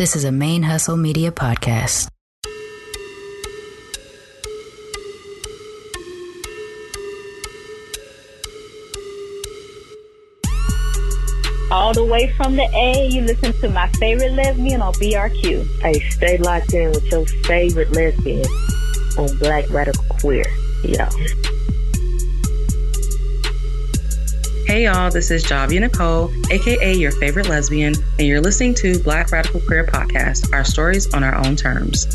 This is a Main Hustle Media podcast. All the way from the A, you listen to my favorite lesbian on BRQ. Hey, stay locked in with your favorite lesbian on Black Radical Queer. Yeah. Hey y'all, this is Javia Nicole, aka your favorite lesbian, and you're listening to Black Radical Queer Podcast, our stories on our own terms.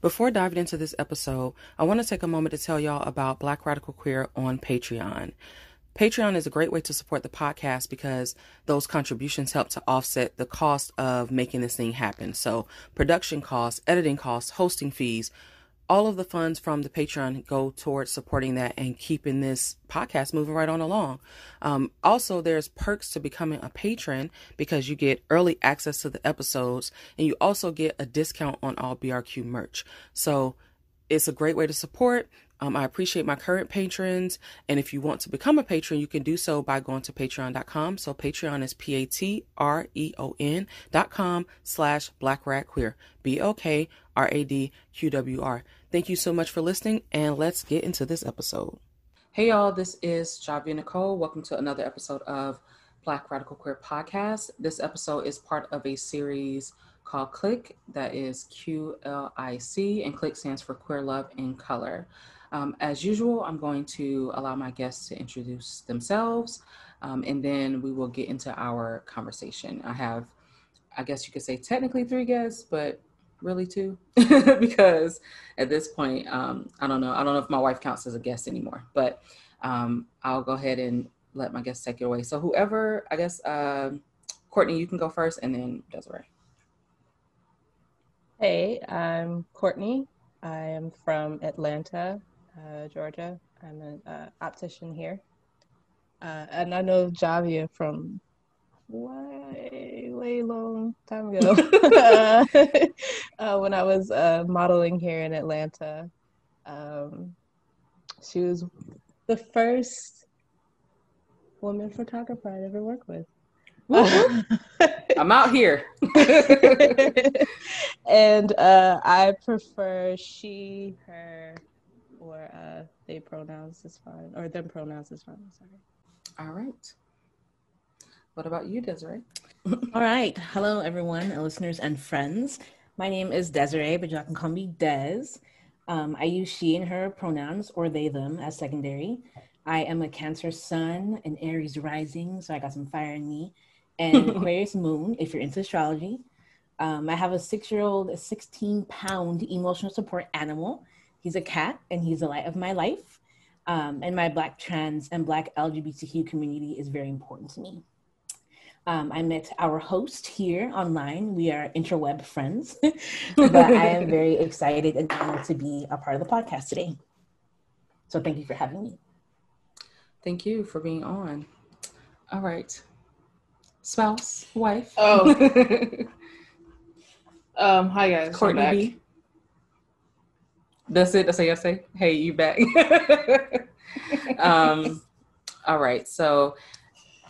Before diving into this episode, I want to take a moment to tell y'all about Black Radical Queer on Patreon. Patreon is a great way to support the podcast because those contributions help to offset the cost of making this thing happen. So, production costs, editing costs, hosting fees, all of the funds from the Patreon go towards supporting that and keeping this podcast moving right on along. Um, also, there's perks to becoming a patron because you get early access to the episodes and you also get a discount on all BRQ merch. So it's a great way to support. Um, I appreciate my current patrons. And if you want to become a patron, you can do so by going to patreon.com. So Patreon is P A T R E O N dot com slash Black Rad Queer. B O K R A D Q W R. Thank you so much for listening, and let's get into this episode. Hey, y'all, this is Javia Nicole. Welcome to another episode of Black Radical Queer Podcast. This episode is part of a series called Click, that is Q L I C, and Click stands for Queer Love in Color. Um, as usual, I'm going to allow my guests to introduce themselves, um, and then we will get into our conversation. I have, I guess you could say, technically three guests, but really two because at this point um, i don't know. I don't know if my wife counts as a guest anymore but um, i'll go ahead and let my guests take it away. So whoever i guess uh, courtney you can go first and then desiree. Hey i'm courtney. I am from atlanta uh, georgia. I'm an uh, optician here. Uh, and i know javia from way, way long time ago uh, when I was uh, modeling here in Atlanta. Um, she was the first woman photographer I'd ever worked with. I'm out here. and uh, I prefer she, her, or uh, they pronouns is fine, or them pronouns is fine. Sorry. All right. What about you, Desiree? All right. Hello, everyone, listeners and friends. My name is Desiree, but y'all can call me Des. Um, I use she and her pronouns or they, them as secondary. I am a Cancer sun, and Aries rising, so I got some fire in me, and Aquarius moon, if you're into astrology. Um, I have a six year old, 16 pound emotional support animal. He's a cat and he's the light of my life. Um, and my Black trans and Black LGBTQ community is very important to me. Um, I met our host here online. We are interweb friends, but I am very excited and honored to be a part of the podcast today. So thank you for having me. Thank you for being on. All right. Spouse, wife. Oh. um, hi guys. Courtney B. That's it. That's all you say. Hey, you back. um, all right. So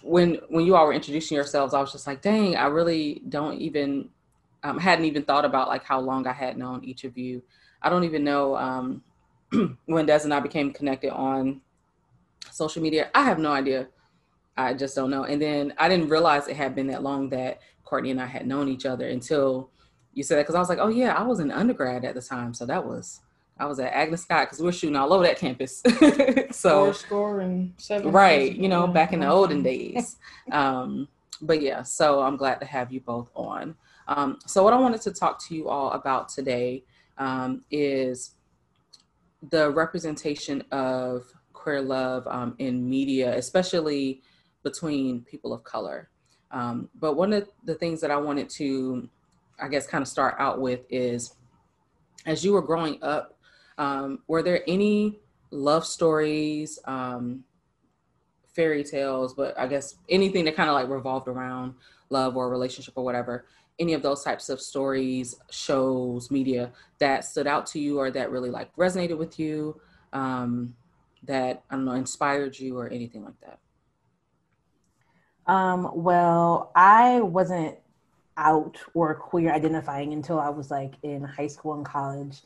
when when you all were introducing yourselves, I was just like, dang, I really don't even um, hadn't even thought about like how long I had known each of you. I don't even know um, when Des and I became connected on social media. I have no idea. I just don't know. And then I didn't realize it had been that long that Courtney and I had known each other until you said that. Because I was like, oh yeah, I was an undergrad at the time, so that was I was at Agnes Scott because we were shooting all over that campus. so Four score and seven. right, you know, back in the olden days. Um, but yeah, so I'm glad to have you both on. Um, so what I wanted to talk to you all about today um, is the representation of queer love um, in media, especially between people of color. Um, but one of the things that I wanted to, I guess, kind of start out with is as you were growing up um, were there any love stories, um, fairy tales, but I guess anything that kind of like revolved around love or relationship or whatever. Any of those types of stories, shows, media that stood out to you or that really like resonated with you, um, that I don't know, inspired you or anything like that. Um, well, I wasn't out or queer identifying until I was like in high school and college.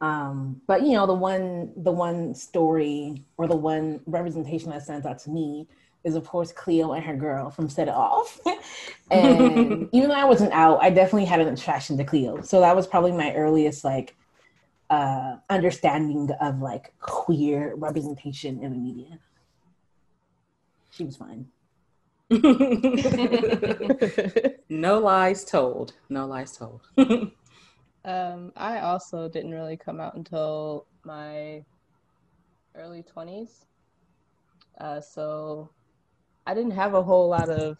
Um, but you know, the one the one story or the one representation that stands out to me is of course Cleo and her girl from Set It Off. and even though I wasn't out, I definitely had an attraction to Cleo. So that was probably my earliest like uh understanding of like queer representation in the media. She was fine. no lies told. No lies told. Um, I also didn't really come out until my early 20s. Uh, so I didn't have a whole lot of,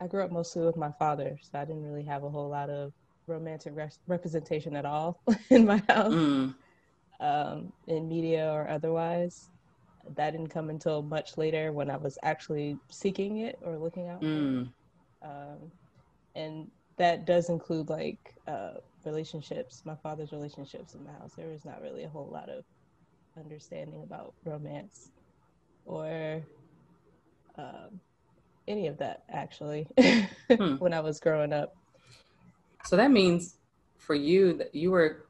I grew up mostly with my father, so I didn't really have a whole lot of romantic re- representation at all in my house, Mm. um, in media or otherwise. That didn't come until much later when I was actually seeking it or looking out. for it. Mm. um, and that does include like uh, relationships my father's relationships in the house there was not really a whole lot of understanding about romance or um, any of that actually Hmm. when i was growing up So that means for you that you were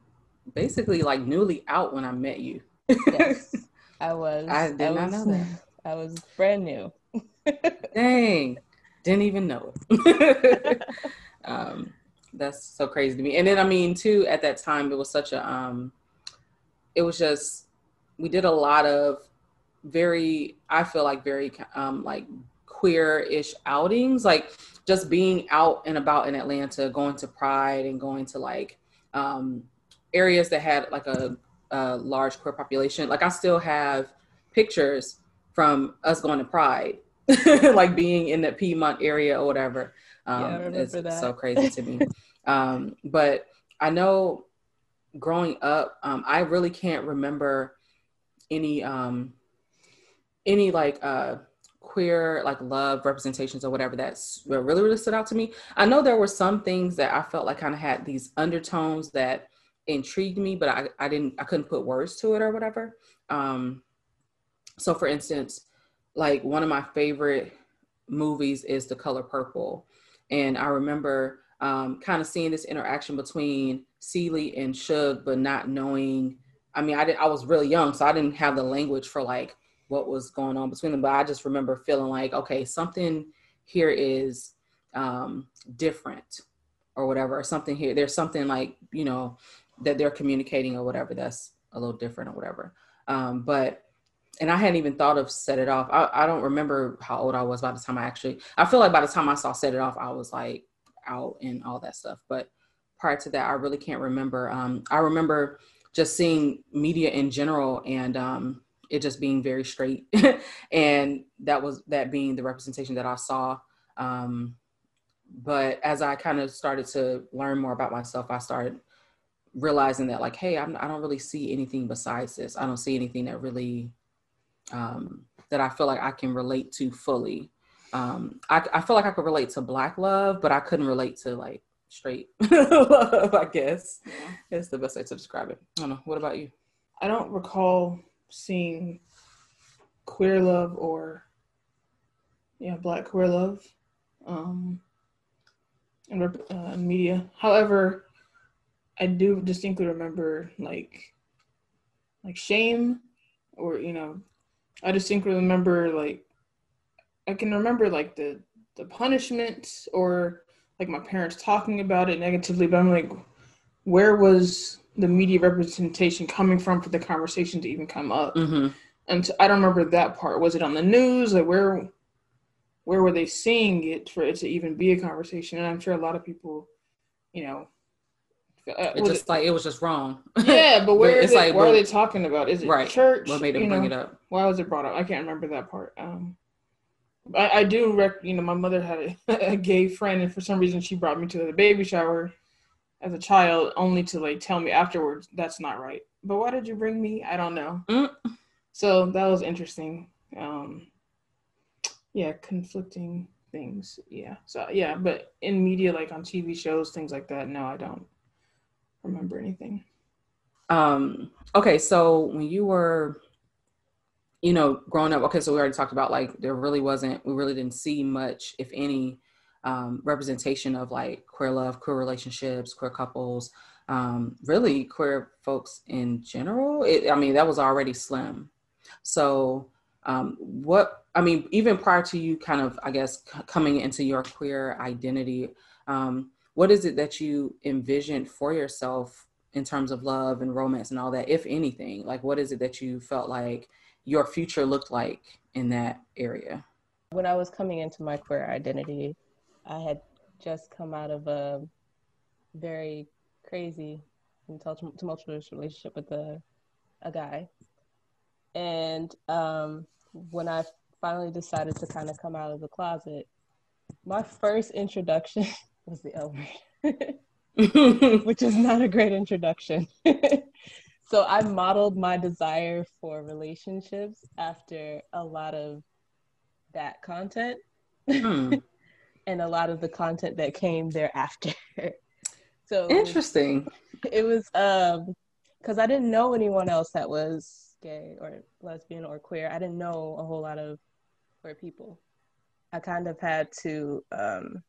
basically like newly out when I met you. yes i was I did not was, know that. i was brand new Dang, didn't even know it. um, that's so crazy to me. And then I mean, too, at that time, it was such a, um, it was just we did a lot of very, I feel like very um, like queer-ish outings, like just being out and about in Atlanta, going to Pride and going to like um, areas that had like a, a large queer population. Like I still have pictures from us going to Pride, like being in the Piedmont area or whatever. Um, Yeah, it's that. so crazy to me. um, but I know growing up, um, I really can't remember any um, any like uh, queer like love representations or whatever that's what really really stood out to me. I know there were some things that I felt like kind of had these undertones that intrigued me, but I, I didn't I couldn't put words to it or whatever. Um, so for instance, like one of my favorite movies is The Color Purple, and I remember um, kind of seeing this interaction between Celie and Shug, but not knowing. I mean, I did. I was really young, so I didn't have the language for like what was going on between them. But I just remember feeling like, okay, something here is um, different, or whatever, or something here. There's something like you know that they're communicating or whatever that's a little different or whatever. Um, but and I hadn't even thought of set it off. I, I don't remember how old I was by the time I actually. I feel like by the time I saw set it off, I was like out and all that stuff. But prior to that, I really can't remember. Um, I remember just seeing media in general and um, it just being very straight, and that was that being the representation that I saw. Um, but as I kind of started to learn more about myself, I started realizing that like, hey, I'm, I don't really see anything besides this. I don't see anything that really um, that I feel like I can relate to fully. Um, I, I feel like I could relate to black love, but I couldn't relate to like straight love, I guess. It's the best way to describe it. I don't know. What about you? I don't recall seeing queer love or yeah, black queer love um, in rep- uh, in media. However, I do distinctly remember like like shame or you know, I distinctly remember like I can remember like the the punishment or like my parents talking about it negatively, but I'm like, where was the media representation coming from for the conversation to even come up? Mm-hmm. And so I don't remember that part. Was it on the news? Like where where were they seeing it for it to even be a conversation? And I'm sure a lot of people, you know, uh, It was just like it was just wrong. yeah, but where it's is it, like, why are they talking about? Is it right. church? What made them You bring know, it up? Why was it brought up? I can't remember that part. Um, I, I do rec. You know, my mother had a, a gay friend, and for some reason, she brought me to the baby shower as a child, only to like tell me afterwards that's not right. But why did you bring me? I don't know. Mm. So that was interesting. Um, yeah, conflicting things. Yeah. So yeah, but in media, like on TV shows, things like that, no, I don't remember anything. Um, okay, so when you were, you know, growing up, okay, so we already talked about like there really wasn't, we really didn't see much, if any, um, representation of like queer love, queer relationships, queer couples, um, really queer folks in general. It, I mean, that was already slim. So, um, what I mean, even prior to you kind of, I guess, c- coming into your queer identity, um, what is it that you envisioned for yourself in terms of love and romance and all that, if anything? Like, what is it that you felt like your future looked like in that area? When I was coming into my queer identity, I had just come out of a very crazy and tumultuous relationship with a, a guy. And um, when I finally decided to kind of come out of the closet, my first introduction was the L word, which is not a great introduction. so I modeled my desire for relationships after a lot of that content Hmm. and a lot of the content that came thereafter. so Interesting. it was um because I didn't know anyone else that was gay or lesbian or queer. I didn't know a whole lot of queer people. I kind of had to um,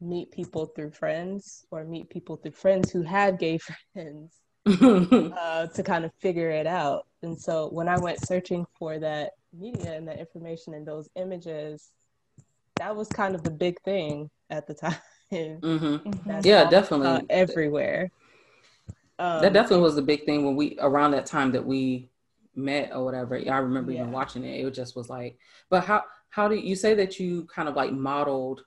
meet people through friends or meet people through friends who had gay friends uh, to kind of figure it out. And so when I went searching for that media and that information and those images, that was kind of the big thing at the time. hmm Yeah, definitely. everywhere. Um, that definitely was the big thing when we around that time that we met or whatever. I remember even watching it. It just was like, but how how do you say that you kind of like modeled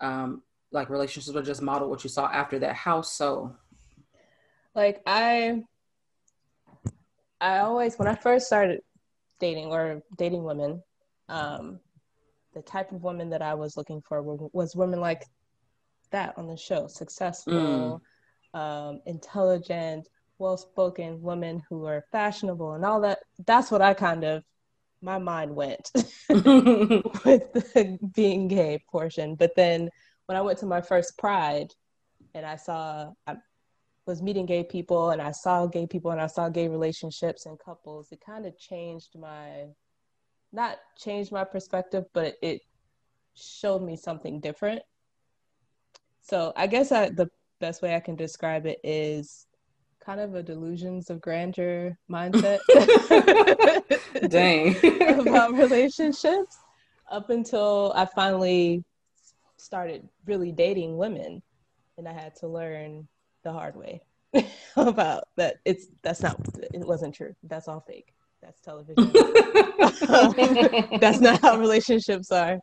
um like relationships or just modeled what you saw after that? How so? like I I always when I first started dating or dating women, um, the type of women that I was looking for were, was women like that on the show, successful, um, intelligent, well-spoken women who are fashionable and all that. That's what I kind of my mind went with the being gay portion. But then when I went to my first Pride and I saw I was meeting gay people and I saw gay people and I saw gay relationships and couples, it kind of changed my not changed my perspective, but it showed me something different. So I guess I, the best way I can describe it is kind of a delusions of grandeur mindset. Dang. about relationships up until I finally started really dating women and I had to learn the hard way about that it's that's not it wasn't true. That's all fake. That's television. that's not how relationships are.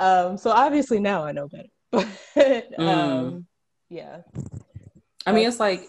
Um so obviously now I know better. But um yeah. I mean, it's like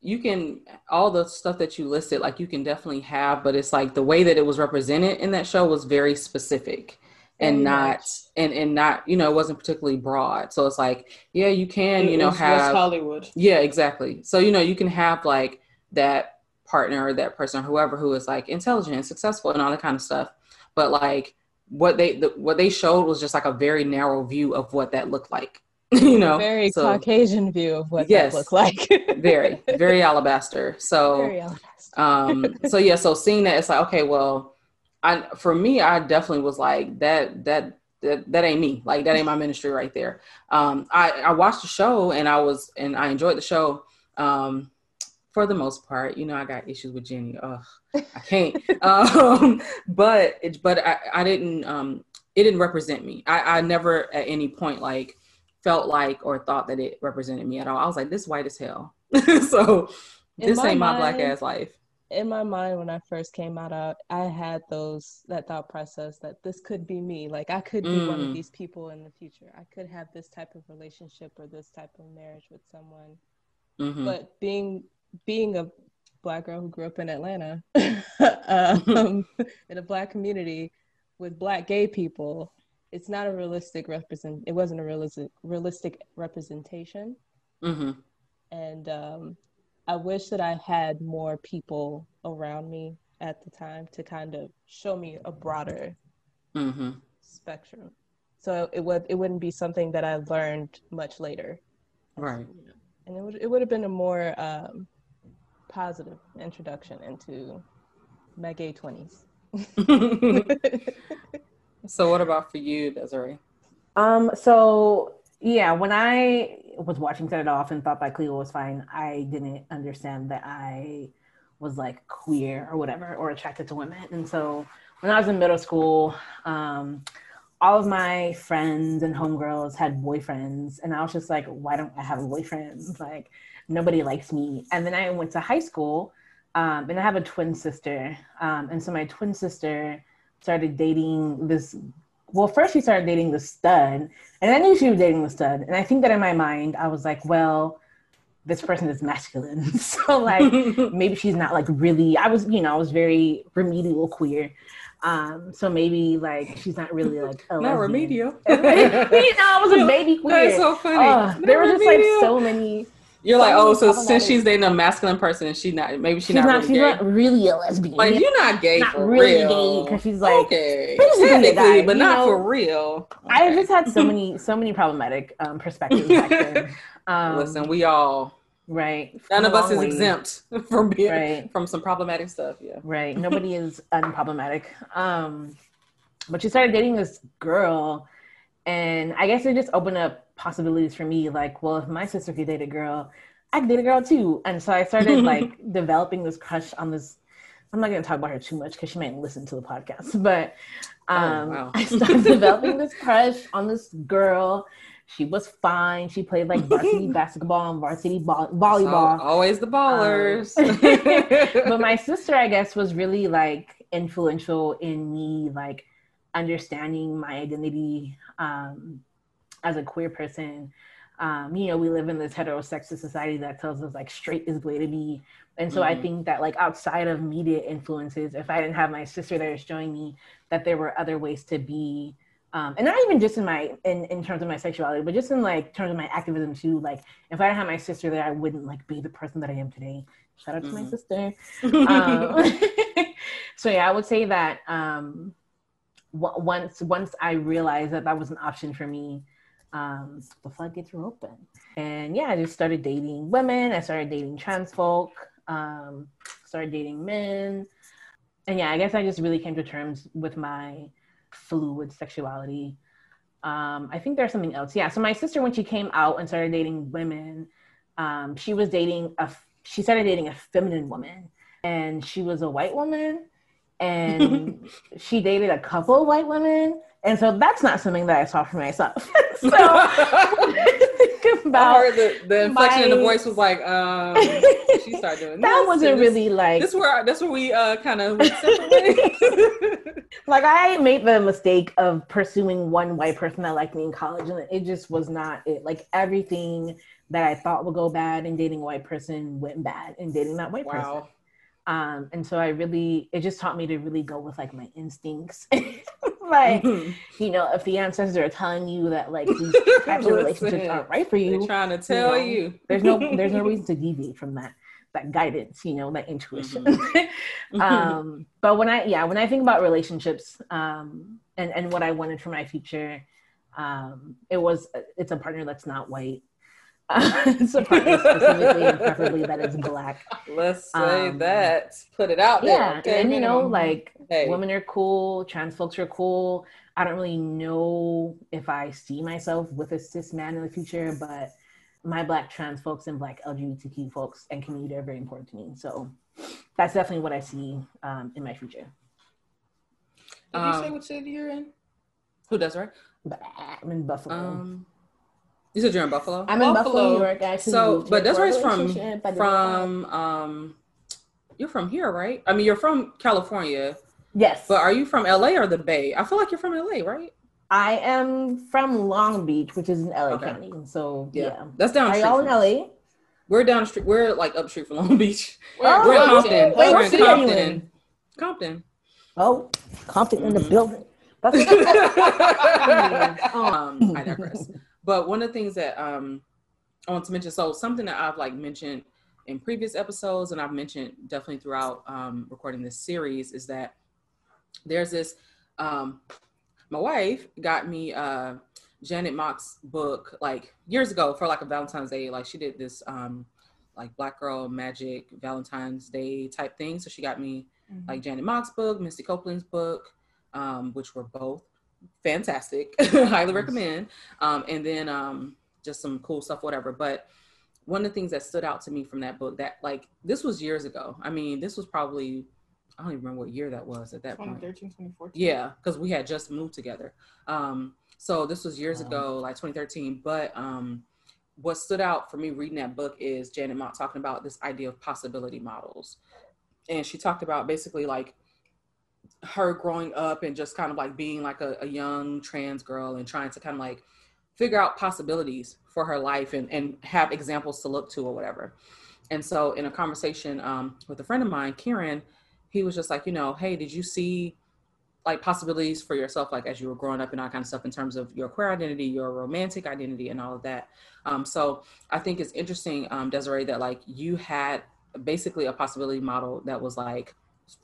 you can all the stuff that you listed, like you can definitely have, but it's like the way that it was represented in that show was very specific and Very not and and not you know it wasn't particularly broad. So it's like yeah, you can you know was West have Hollywood. yeah exactly. So you know you can have like that partner or that person or whoever who is like intelligent and successful and all that kind of stuff, but like what they the, what they showed was just like a very narrow view of what that looked like. you know, Very so Caucasian view of what Yes. that looked like. very very alabaster. So Very alabaster. um so yeah so seeing that it's like okay well i for me i definitely was like that that that, that ain't me. Like that ain't my ministry right there. Um i i watched the show and i was and i enjoyed the show um for the most part. You know i got issues with jenny. Ugh, i can't. Um but it but i i didn't um it didn't represent me. I i never at any point like felt like or thought that it represented me at all. I was like this white as hell. So In this ain't my black ass life in my mind when I first came out, I, I had those that thought process that this could be me. Like I could be one Mm. of these people in the future. I could have this type of relationship or this type of marriage with someone. Mhm. But being being a black girl who grew up in Atlanta, um, in a black community with black gay people, it's not a realistic represent. It wasn't a realistic realistic representation Mhm. and um, I wish that I had more people around me at the time to kind of show me a broader Mm-hmm. spectrum. So it would it wouldn't be something that I learned much later, Right. and it would it would have been a more um, positive introduction into my gay twenties. so what about for you, Desiree? Um, so yeah, when I was watching Set It Off and thought that Cleo was fine, I didn't understand that I was like queer or whatever or attracted to women. And so when I was in middle school, um, all of my friends and homegirls had boyfriends, and I was just like, why don't I have a boyfriend? Like nobody likes me. And then I went to high school, um, and I have a twin sister, um, and so my twin sister started dating this well, first she started dating the stud, and I knew she was dating the stud. And I think that in my mind, I was like, well, this person is masculine. so like maybe she's not like really I was, you know, I was very remedial queer. Um, so maybe like she's not really like a Not remedial. you know, I was a baby queer. That's so funny. There were just like so many. You're like, oh, so since she's dating a masculine person, and she not maybe she She's not, not. really she's gay. not really a lesbian. like you're not gay not for really real. gay because she's like. okay, technically, but you not know? for real. I just had so many, so many problematic um, perspectives back then. Um, Listen, we all right. none of us is way. exempt from being Right. from some problematic stuff. Yeah. Right. Nobody is unproblematic. Um, but she started dating this girl, and I guess it just opened up possibilities for me. Like, well, if my sister could date a girl, I could date a girl too. And so I started like developing this crush on this. I'm not going to talk about her too much because she might listen to the podcast, but um, wow. I started developing this crush on this girl. She was fine. She played like varsity basketball and varsity ball- volleyball. So, always the ballers. Um, but my sister i guess was really like influential in me like understanding my identity um, as a queer person um, you know we live in this heterosexist society that tells us like straight is the way to be and so i Mhm. think that like outside of media influences if i didn't have my sister there showing me that there were other ways to be um, and not even just in my in, in terms of my sexuality but just in like terms of my activism too like if i didn't have my sister there i wouldn't like be the person that i am today shout out to my Mhm. sister um, so yeah, I would say that um, w- once once I realized that that was an option for me, um, the floodgates were open, and yeah, I just started dating women. I started dating trans folk. Um, started dating men, and yeah, I guess I just really came to terms with my fluid sexuality. Um, I think there's something else. Yeah, so my sister, when she came out and started dating women, um, she was dating a. She started dating a feminine woman, and she was a white woman and she dated a couple of white women and so that's not something that i saw for myself so think I about heard the, the inflection in the voice was like, um, she started doing that wasn't and this- really like This where that's where we uh kind of went separate ways. like i made the mistake of pursuing one white person that liked me in college and it just was not it like everything that i thought would go bad in dating a white person went bad in dating that white person wow. Um and so i really it just taught me to really go with like my instincts like Mhm. you know if the ancestors are telling you that like these types of relationships aren't right for you They're trying to tell know, you. there's no there's no reason to deviate from that that guidance you know that intuition um but when i yeah when i think about relationships um and and what i wanted for my future um it was it's a partner that's not white it's a partner specifically and preferably that is black Let's say Um, that. Put it out there. yeah okay, and you know like Hey. women are cool trans folks are cool i don't really know if i see myself with a cis man in the future but my black trans folks and black lgbtq folks and community are very important to me so that's definitely what i see um, in my future Did you say Um, what city you're in? Who does right? i'm in buffalo Um, you said you're in Buffalo. i'm in buffalo Buffalo. new york actually so, but here for a Desiree's from relationship. I did not- from um, you're from here, right? I mean, you're from California, yes but are you from LA or the Bay? I feel like you're from LA, right? i am from long beach which is in la Okay. county so yeah, That's down. are y'all in la We're down the street. We're like up street from Long Beach. Oh, We're in. Compton. Wait, We're in city are you Compton. Compton. oh compton in the Mhm. building that's um, I digress. But one of the things that um, I want to mention, so something that I've like mentioned in previous episodes, and I've mentioned definitely throughout um, recording this series, is that there's this um, my wife got me uh Janet Mock's book like years ago for like a Valentine's Day. Like she did this um like Black Girl Magic Valentine's Day type thing. So she got me Mhm. like Janet Mock's book, Misty Copeland's book, um, which were both fantastic. Highly recommend. Um, and then um, just some cool stuff, whatever. But one of the things that stood out to me from that book that like this was years ago. I mean, this was probably I don't even remember what year that was at that point. 2013, 2014. Yeah, because we had just moved together. Um, so this was years Wow. ago, like 2013. But um, what stood out for me reading that book is Janet Mock talking about this idea of possibility models. And she talked about basically like her growing up and just kind of like being like a, a young trans girl and trying to kind of like figure out possibilities for her life and, and have examples to look to or whatever. And so in a conversation um, with a friend of mine, Kieran, he was just like, you know, hey, did you see like possibilities for yourself, like as you were growing up and all kind of stuff in terms of your queer identity, your romantic identity, and all of that. Um, so I think it's interesting, um, Desiree, that like you had basically a possibility model that was like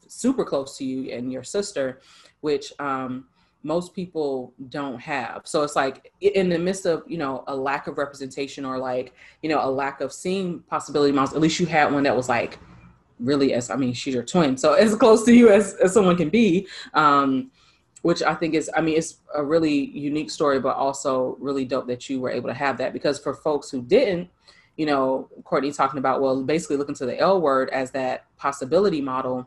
super close to you and your sister, which um, most people don't have. So it's like in the midst of you know a lack of representation or like you know a lack of seeing possibility models, at least you had one that was like really as I mean she's your twin, so as close to you as, as someone can be. Um, which I think is, I mean, it's a really unique story, but also really dope that you were able to have that. Because for folks who didn't, you know, Courtney talking about, well, basically looking to the L word as that possibility model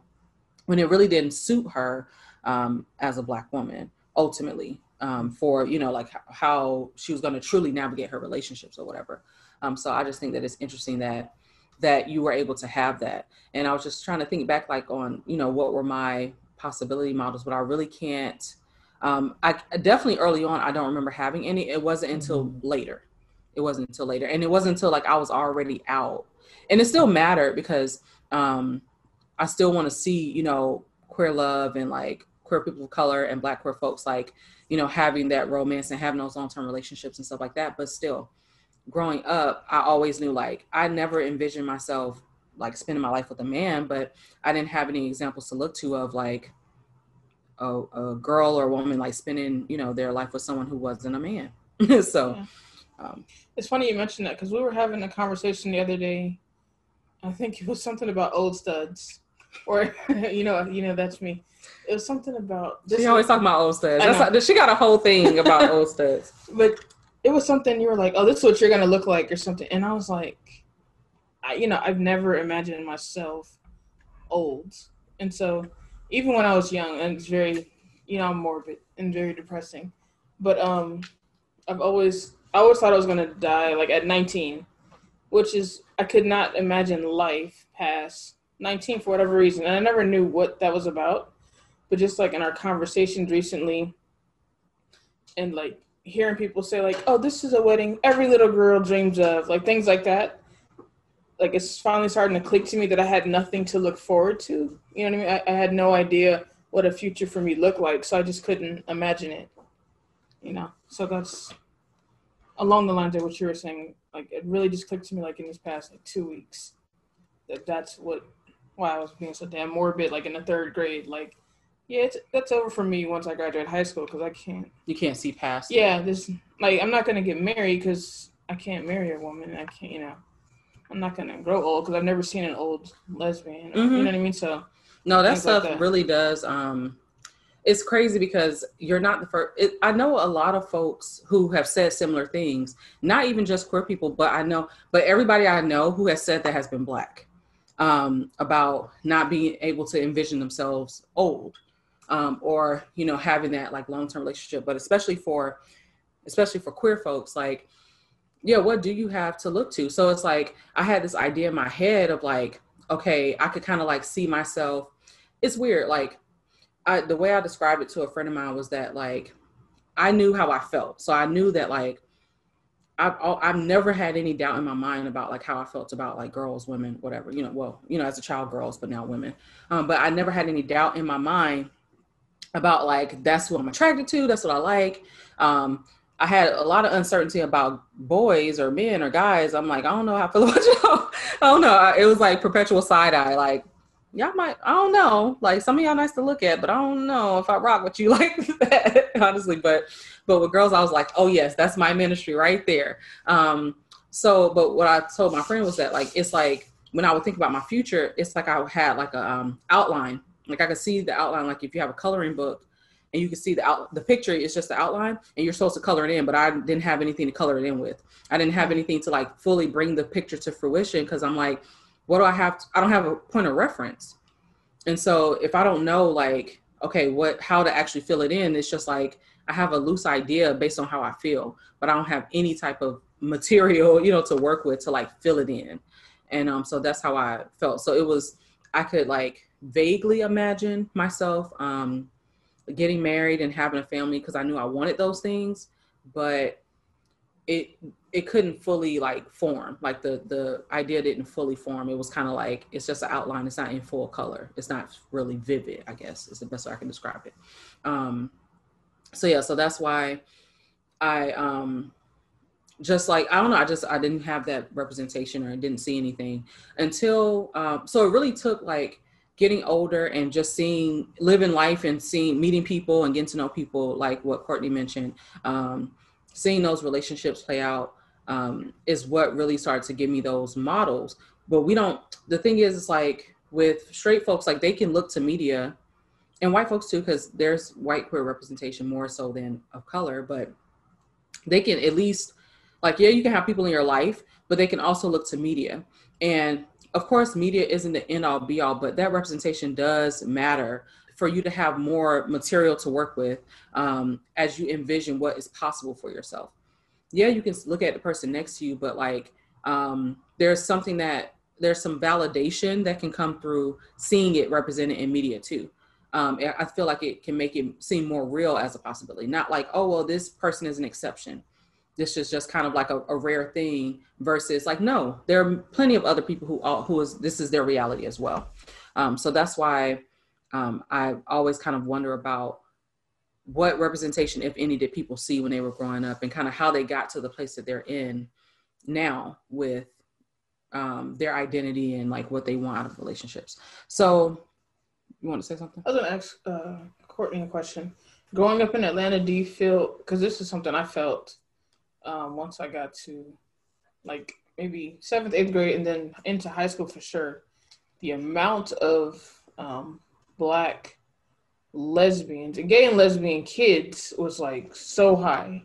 when it really didn't suit her um, as a Black woman, ultimately, um, for, you know, like how she was going to truly navigate her relationships or whatever. Um, so I just think that it's interesting that that you were able to have that. And I was just trying to think back, like on, you know, what were my possibility models, but I really can't. Um, I definitely early on, I don't remember having any. It wasn't until later. It wasn't until later, and it wasn't until like I was already out, and it still mattered because um, I still want to see, you know, queer love and like queer people of color and Black queer folks, like you know, having that romance and having those long term relationships and stuff like that. But still, growing up, I always knew like I never envisioned myself like spending my life with a man, but I didn't have any examples to look to of like a, a girl or a woman like spending, you know, their life with someone who wasn't a man. so, Yeah. um, It's funny you mentioned that because we were having a conversation the other day. I think it was something about old studs, or you know, you know, that's me. It was something about she always talking about old studs. That's like, she got a whole thing about old studs. but it was something you were like, "Oh, this is what you're gonna look like," or something, and I was like, I, you know, I've never imagined myself old, and so even when I was young, and it's very, you know, I'm morbid and very depressing, but um, I've always, I always thought I was gonna die like at 19, which is I could not imagine life past 19 for whatever reason, and I never knew what that was about, but just like in our conversations recently, and like hearing people say like, "Oh, this is a wedding every little girl dreams of," like things like that. Like it's finally starting to click to me that I had nothing to look forward to. You know what I mean? I, I had no idea what a future for me looked like, so I just couldn't imagine it. You know, so that's along the lines of what you were saying. Like it really just clicked to me like in these past like two weeks that that's what why I was being so damn morbid. Like in the third grade, like yeah, it's, that's over for me once I graduate high school because I can't You can't see past. it. yeah, this like I'm not gonna get married because I can't marry a woman. I can't, you know, I'm not gonna grow old because I've never seen an old lesbian. You Mhm. know what I mean? So No, that Things like stuff that. really does. Um, it's crazy because you're not the first. It, I know a lot of folks who have said similar things. Not even just queer people, but I know, but everybody I know who has said that has been black um, about not being able to envision themselves old, um, or you know having that like long term relationship. But especially for, especially for queer folks, like yeah, what do you have to look to? So it's like I had this idea in my head of like, okay, I could kind of like see myself. It's weird, like I the way I described it to a friend of mine was that like I knew how I felt, so I knew that like I've I've never had any doubt in my mind about like how I felt about like girls, women, whatever. You know, well, you know, as a child, girls, but now women. Um, but I never had any doubt in my mind about like that's what I'm attracted to, that's what I like. Um, I had a lot of uncertainty about boys or men or guys. I'm like, I don't know how I feel about y'all. I don't know. It was like perpetual side eye. Like, y'all might I don't know. Like some of y'all nice to look at, but I don't know if I rock with you like that, honestly. But but with girls, I was like, oh yes, that's my ministry right there. Um, so but what I told my friend was that like it's like when I would think about my future, it's like I had like a um, outline. Like I could see the outline. Like if you have a coloring book and you can see the out the picture is just the outline and you're supposed to color it in but i didn't have anything to color it in with i didn't have anything to like fully bring the picture to fruition because i'm like what do i have to, i don't have a point of reference. And so if i don't know like okay what how to actually fill it in it's just like i have a loose idea based on how i feel but i don't have any type of material you know to work with to like fill it in. And um so that's how i felt. So it was i could like vaguely imagine myself um getting married and having a family because I knew I wanted those things, but it it couldn't fully like form. Like the the idea didn't fully form. It was kind of like it's just an outline. It's not in full color. It's not really vivid. I guess is the best way I can describe it. Um, so yeah, so that's why I um just like I don't know, I just I didn't have that representation or I didn't see anything until um, so it really took like getting older and just seeing living life and seeing meeting people and getting to know people like what courtney mentioned um, seeing those relationships play out um, is what really started to give me those models but we don't the thing is it's like with straight folks like they can look to media and white folks too because there's white queer representation more so than of color but they can at least like yeah you can have people in your life but they can also look to media and of course, media isn't the end all be all, but that representation does matter for you to have more material to work with um, as you envision what is possible for yourself. Yeah, you can look at the person next to you, but like um, there's something that there's some validation that can come through seeing it represented in media too. Um, I feel like it can make it seem more real as a possibility, not like, oh, well, this person is an exception this is just kind of like a, a, rare thing versus like no there are plenty of other people who all, who is this is their reality as well um, so that's why um, i always kind of wonder about what representation if any did people see when they were growing up and kind of how they got to the place that they're in now with um, their identity and like what they want out of relationships so you want to say something i was going to ask uh, courtney a question growing up in atlanta do you feel because this is something i felt um, once I got to like maybe seventh, eighth grade, and then into high school for sure. The amount of um, black lesbians and gay and lesbian kids was like so high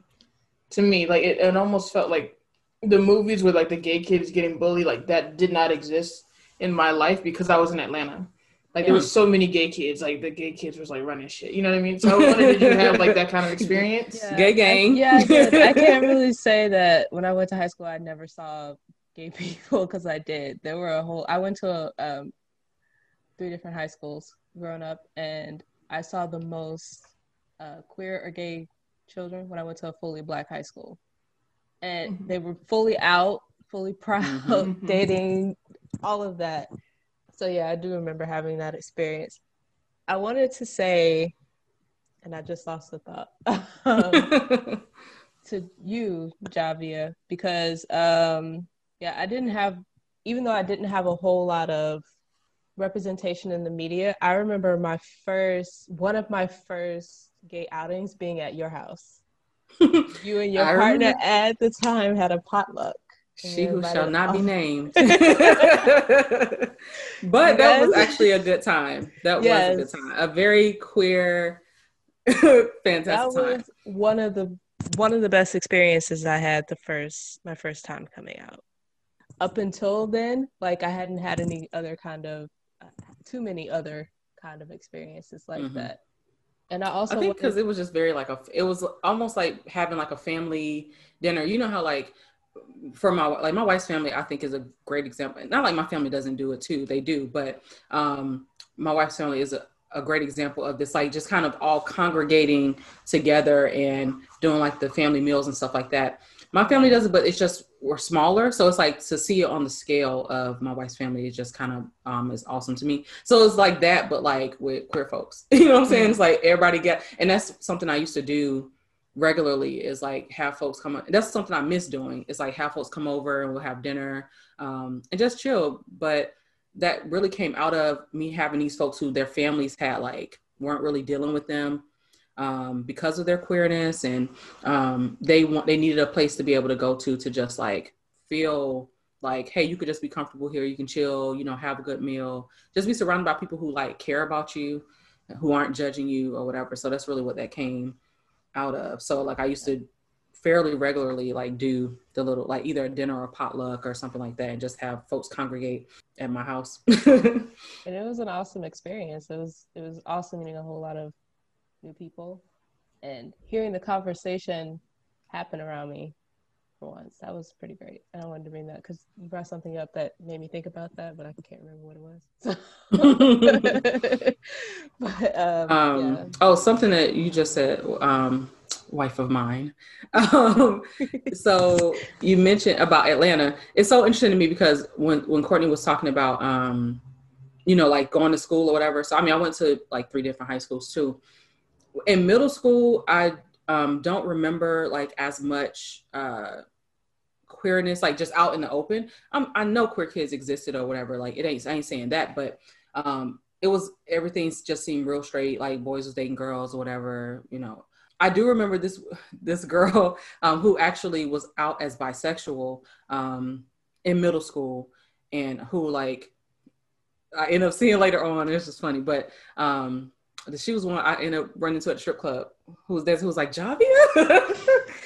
to me. Like it, it almost felt like the movies with like the gay kids getting bullied, like that did not exist in my life because I was in Atlanta. Like there was so many gay kids, like the gay kids was like running shit. You know what I mean? So I wondered, did you have like that kind of experience? Yeah. Gay gang. I, yeah, I. I can't really say that when I went to high school, I never saw gay people because I did. There were a whole. I went to um, three different high schools growing up, and I saw the most uh, queer or gay children when I went to a fully black high school, and mm-hmm. they were fully out, fully proud, mm-hmm. dating, all of that so yeah, I do remember having that experience. I wanted to say, and I just lost the thought um, to you, Javia, because um, yeah, I didn't have, even though I didn't have a whole lot of representation in the media. I remember my first, one of my first gay outings being at your house. you and your I partner remember. at the time had a potluck. She who shall not be named. but that was actually a good time. That yes. was a good time. A very queer, fantastic that was. One of the one of the best experiences I had the first my first time coming out. Up until then, like I hadn't had any other kind of too many other kind of experiences like mm-hmm. that. And I also I think because it was just very like a it was almost like having like a family dinner. You know how like for my like my wife's family i think is a great example not like my family doesn't do it too they do but um my wife's family is a, a great example of this like just kind of all congregating together and doing like the family meals and stuff like that my family does it but it's just we're smaller. So it's like to see it on the scale of my wife's family is just kind of um is awesome to me. So it's like that but like with queer folks. You know what i'm saying? It's like everybody get and that's something i used to do regularly is like have folks come that's something i miss doing it's like have folks come over and we'll have dinner um, and just chill. But that really came out of me having these folks who their families had like weren't really dealing with them um, because of their queerness, and um, they want they needed a place to be able to go to to just like feel like hey you could just be comfortable here. You can chill you know have a good meal. Just be surrounded by people who like care about you who aren't judging you or whatever. So that's really what that came out of. So like i used to fairly regularly like do the little like either a dinner or a potluck or something like that and just have folks congregate at my house. And it was an awesome experience. It was it was awesome meeting a whole lot of new people and hearing the conversation happen around me for once that was pretty great and i wanted to bring that because you brought something up that made me think about that but i can't remember what it was but, um, um, yeah. oh something that you just said um wife of mine. Um, so you mentioned about Atlanta. It's so interesting to me because when when Courtney was talking about um, you know, like going to school or whatever. So I mean, I went to like three different high schools too. In middle school, I um, don't remember like as much uh, queerness, like just out in the open. Um, I know queer kids existed or whatever. Like it ain't, I ain't saying that, but um, it was everything's just seemed real straight. Like boys was dating girls or whatever, you know. I do remember this this girl um, who actually was out as bisexual um, in middle school, and who like I ended up seeing later on. It's just funny, but um, she was one I ended up running to at the strip club. Who was there? Who was like Javia?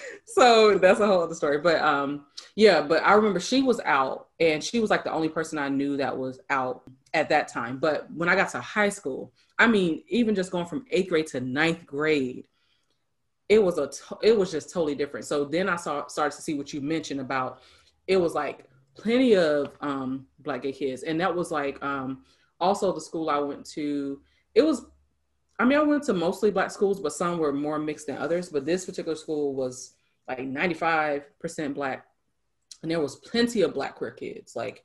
so that's a whole other story. But um, yeah, but I remember she was out, and she was like the only person I knew that was out at that time. But when I got to high school, I mean, even just going from eighth grade to ninth grade, it was a it was just totally different. So then I saw started to see what you mentioned about it was like plenty of um, black gay kids, and that was like um, also the school I went to. It was, I mean, I went to mostly black schools, but some were more mixed than others. But this particular school was like ninety five percent black, and there was plenty of black queer kids, like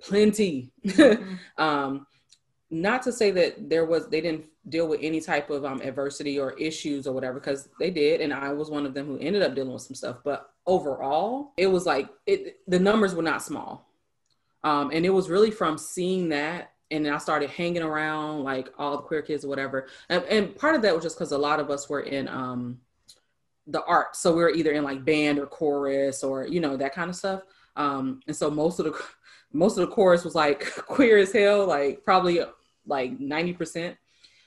plenty. Mm-hmm. um, not to say that there was they didn't deal with any type of um, adversity or issues or whatever because they did and i was one of them who ended up dealing with some stuff but overall it was like it the numbers were not small um, and it was really from seeing that and then i started hanging around like all the queer kids or whatever and, and part of that was just because a lot of us were in um, the art so we were either in like band or chorus or you know that kind of stuff um, and so most of the most of the chorus was like queer as hell, like probably like 90%.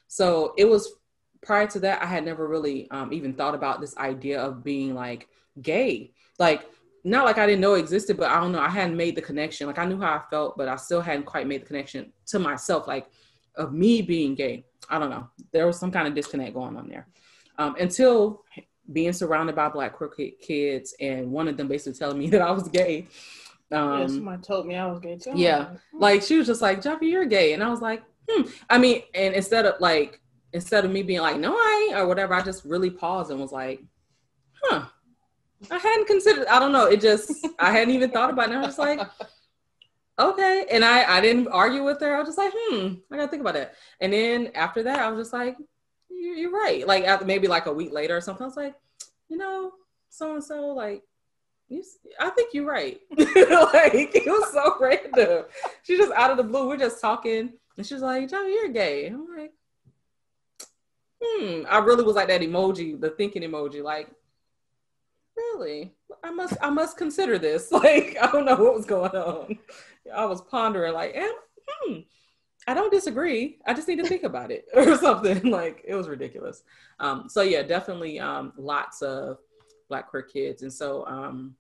So it was prior to that, I had never really um, even thought about this idea of being like gay. Like, not like I didn't know it existed, but I don't know. I hadn't made the connection. Like, I knew how I felt, but I still hadn't quite made the connection to myself, like, of me being gay. I don't know. There was some kind of disconnect going on there. Um, until being surrounded by black queer kids and one of them basically telling me that I was gay. Um, yeah, somebody told me I was gay too. Yeah, like she was just like, "Jeffy, you're gay," and I was like, "Hmm." I mean, and instead of like, instead of me being like, "No, I ain't," or whatever, I just really paused and was like, "Huh." I hadn't considered. I don't know. It just I hadn't even thought about it. I was like, okay. And I I didn't argue with her. I was just like, hmm, I gotta think about that. And then after that, I was just like, you're right. Like after maybe like a week later or something, I was like, you know, so and so like you, I think you're right. like it was so random. She just out of the blue. We're just talking, and she's like, "Johnny, you're gay." I'm like, "Hmm." I really was like that emoji, the thinking emoji. Like, really? I must, I must consider this. Like, I don't know what was going on. I was pondering, like, hmm. I don't disagree. I just need to think about it or something. Like, it was ridiculous. Um, so yeah, definitely um, lots of black queer kids and so um,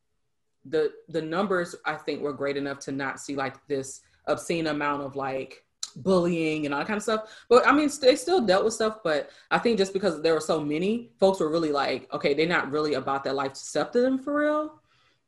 the the numbers i think were great enough to not see like this obscene amount of like bullying and all that kind of stuff. But i mean they still dealt with stuff but i think just because there were so many folks were really like okay they're not really about that life to step to them for real.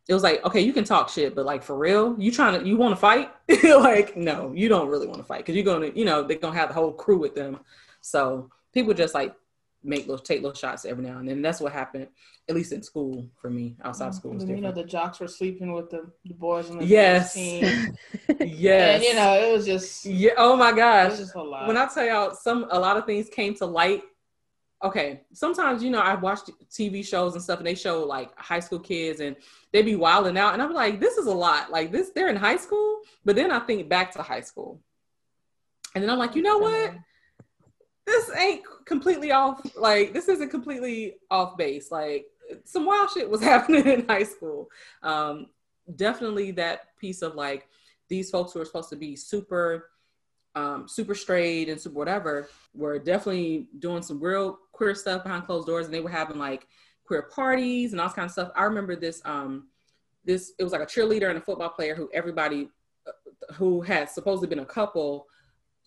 It was like okay you can talk shit but like for real you trying to you want to fight? Like no you don't really want to fight because you're gonna you know they're gonna have the whole crew with them. So people just like make little take little shots every now and then. And that's what happened, at least in school for me. Outside of school, you know the jocks were sleeping with the, the boys on the yes, team. yes, and you know it was just yeah. Oh my gosh, just a lot. When I tell y'all, some a lot of things came to light okay, sometimes you know I've watched TV shows and stuff, and they show like high school kids, and they be wilding out, and I'm like, this is a lot. Like this, they're in high school, but then I think back to high school, and then I'm like, you know what? This ain't completely off. Like this isn't completely off base. Like some wild shit was happening in high school. Um, definitely that piece of like these folks who are supposed to be super um, super straight and super whatever were definitely doing some real queer stuff behind closed doors and they were having like queer parties and all kind of stuff i remember this um this it was like a cheerleader and a football player who everybody uh, who had supposedly been a couple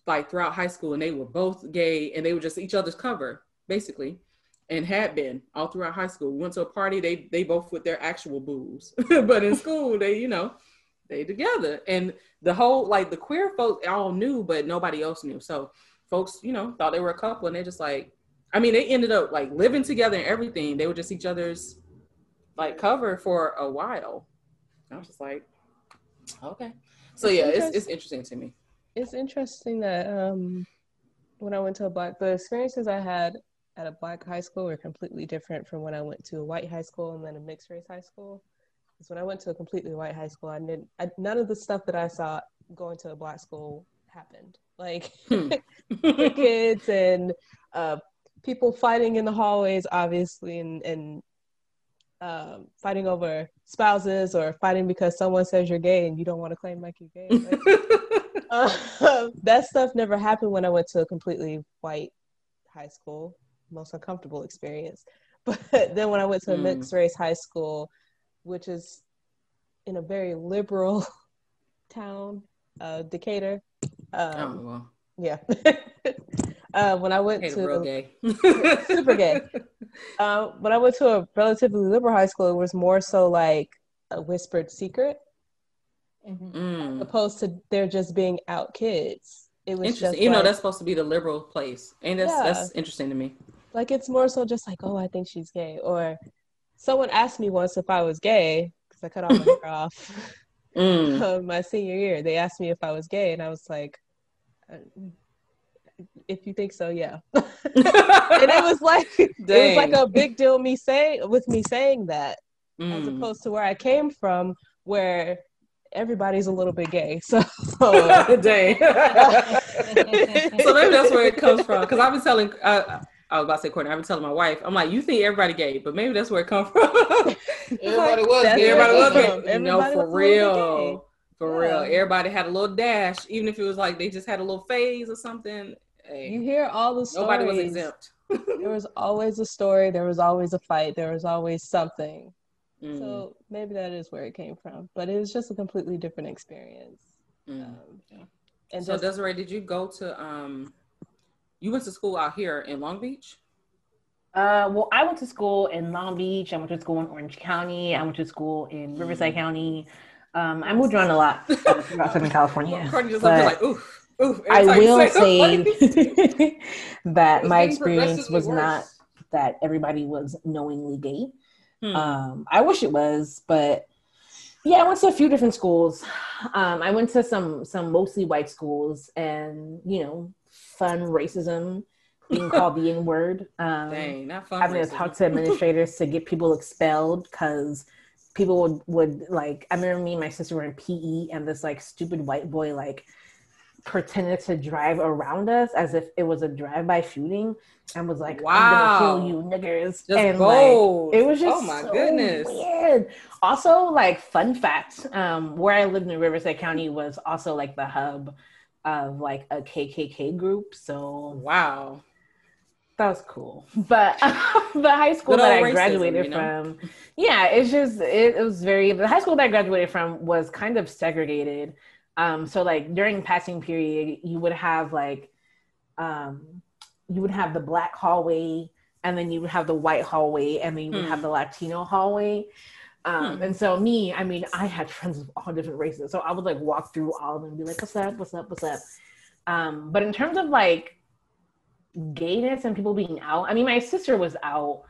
like throughout high school and they were both gay and they were just each other's cover basically and had been all throughout high school. We went to a party they they both with their actual boobs. But in school they you know they together. And the whole like the queer folks all knew but nobody else knew. So folks you know thought they were a couple and they just like i mean they ended up like living together and everything. They were just each other's like cover for a while. I was just like okay. So yeah it's, it's interesting to me it's interesting that um when i went to a black the experiences i had at a black high school were completely different from when i went to a white high school and then a mixed race high school because when I went to a completely white high school, I didn't. I, none of the stuff that I saw going to a black school happened. Like hmm. kids and uh, people fighting in the hallways, obviously, and and um, fighting over spouses or fighting because someone says you're gay and you don't want to claim like you're gay. Like, uh, that stuff never happened when I went to a completely white high school. Most uncomfortable experience. But then when I went to a mm. mixed race high school, which is in a very liberal town, uh, Decatur. Um, oh, well. Yeah. uh, when I went to real gay. super gay. Uh, when I went to a relatively liberal high school, it was more so like a whispered secret, mm-hmm. mm. opposed to there just being out kids. It was interesting. you like, know, that's supposed to be the liberal place, and that's yeah. that's interesting to me. Like it's more so just like, oh, I think she's gay, or someone asked me once if I was gay because I cut all my hair off mm. um, my senior year. They asked me if I was gay, and I was like, uh, "If you think so, yeah." and it was like Dang. it was like a big deal me saying with me saying that, mm. as opposed to where I came from, where everybody's a little bit gay. So, dang. so maybe that's where it comes from. Because I've been telling, uh, I was about to say Courtney. I've been telling my wife, I'm like, you think everybody gay, but maybe that's where it comes from. everybody was gay. Everybody was gay. Everybody no, for real. For yeah. real. Everybody had a little dash, even if it was like they just had a little phase or something. Hey, you hear all the stories. Nobody was exempt. there was always a story. There was always a fight. There was always something. Mm. So maybe that is where it came from. But it was just a completely different experience. Mm. Um, yeah. And so just, Desiree, did you go to um you went to school out here in Long Beach? Uh, well, I went to school in Long Beach. I went to school in Orange County. I went to school in Riverside mm. County. Um, I moved around a lot throughout Southern California. Courtney just looked like, oof, oof. I will say, say that my experience was worse. not that everybody was knowingly gay. Hmm. Um, I wish it was, but yeah, I went to a few different schools. Um, I went to some some mostly white schools, and you know, fun racism being called the N word. Um, Dang, not fun. Having racism. to talk to administrators to get people expelled because people would, would like. I remember me and my sister were in PE, and this like stupid white boy like pretended to drive around us as if it was a drive-by shooting and was like, wow. "I'm gonna kill you, niggers." Just and bold. like, it was just oh my so goodness weird. Also, like fun fact, um, where I lived in Riverside County was also like the hub of like a KKK group. So wow, that was cool. But the high school that I racism, graduated you know? from, yeah, it's just it, it, was very. The high school that I graduated from was kind of segregated. Um, so like during passing period, you would have like, um, you would have the black hallway, and then you would have the white hallway, and then you would hmm. have the Latino hallway. Um, hmm. And so me, I mean, I had friends of all different races, so I would like walk through all of them and be like, "What's up? What's up? What's up?" Um, but in terms of like gayness and people being out, I mean, my sister was out,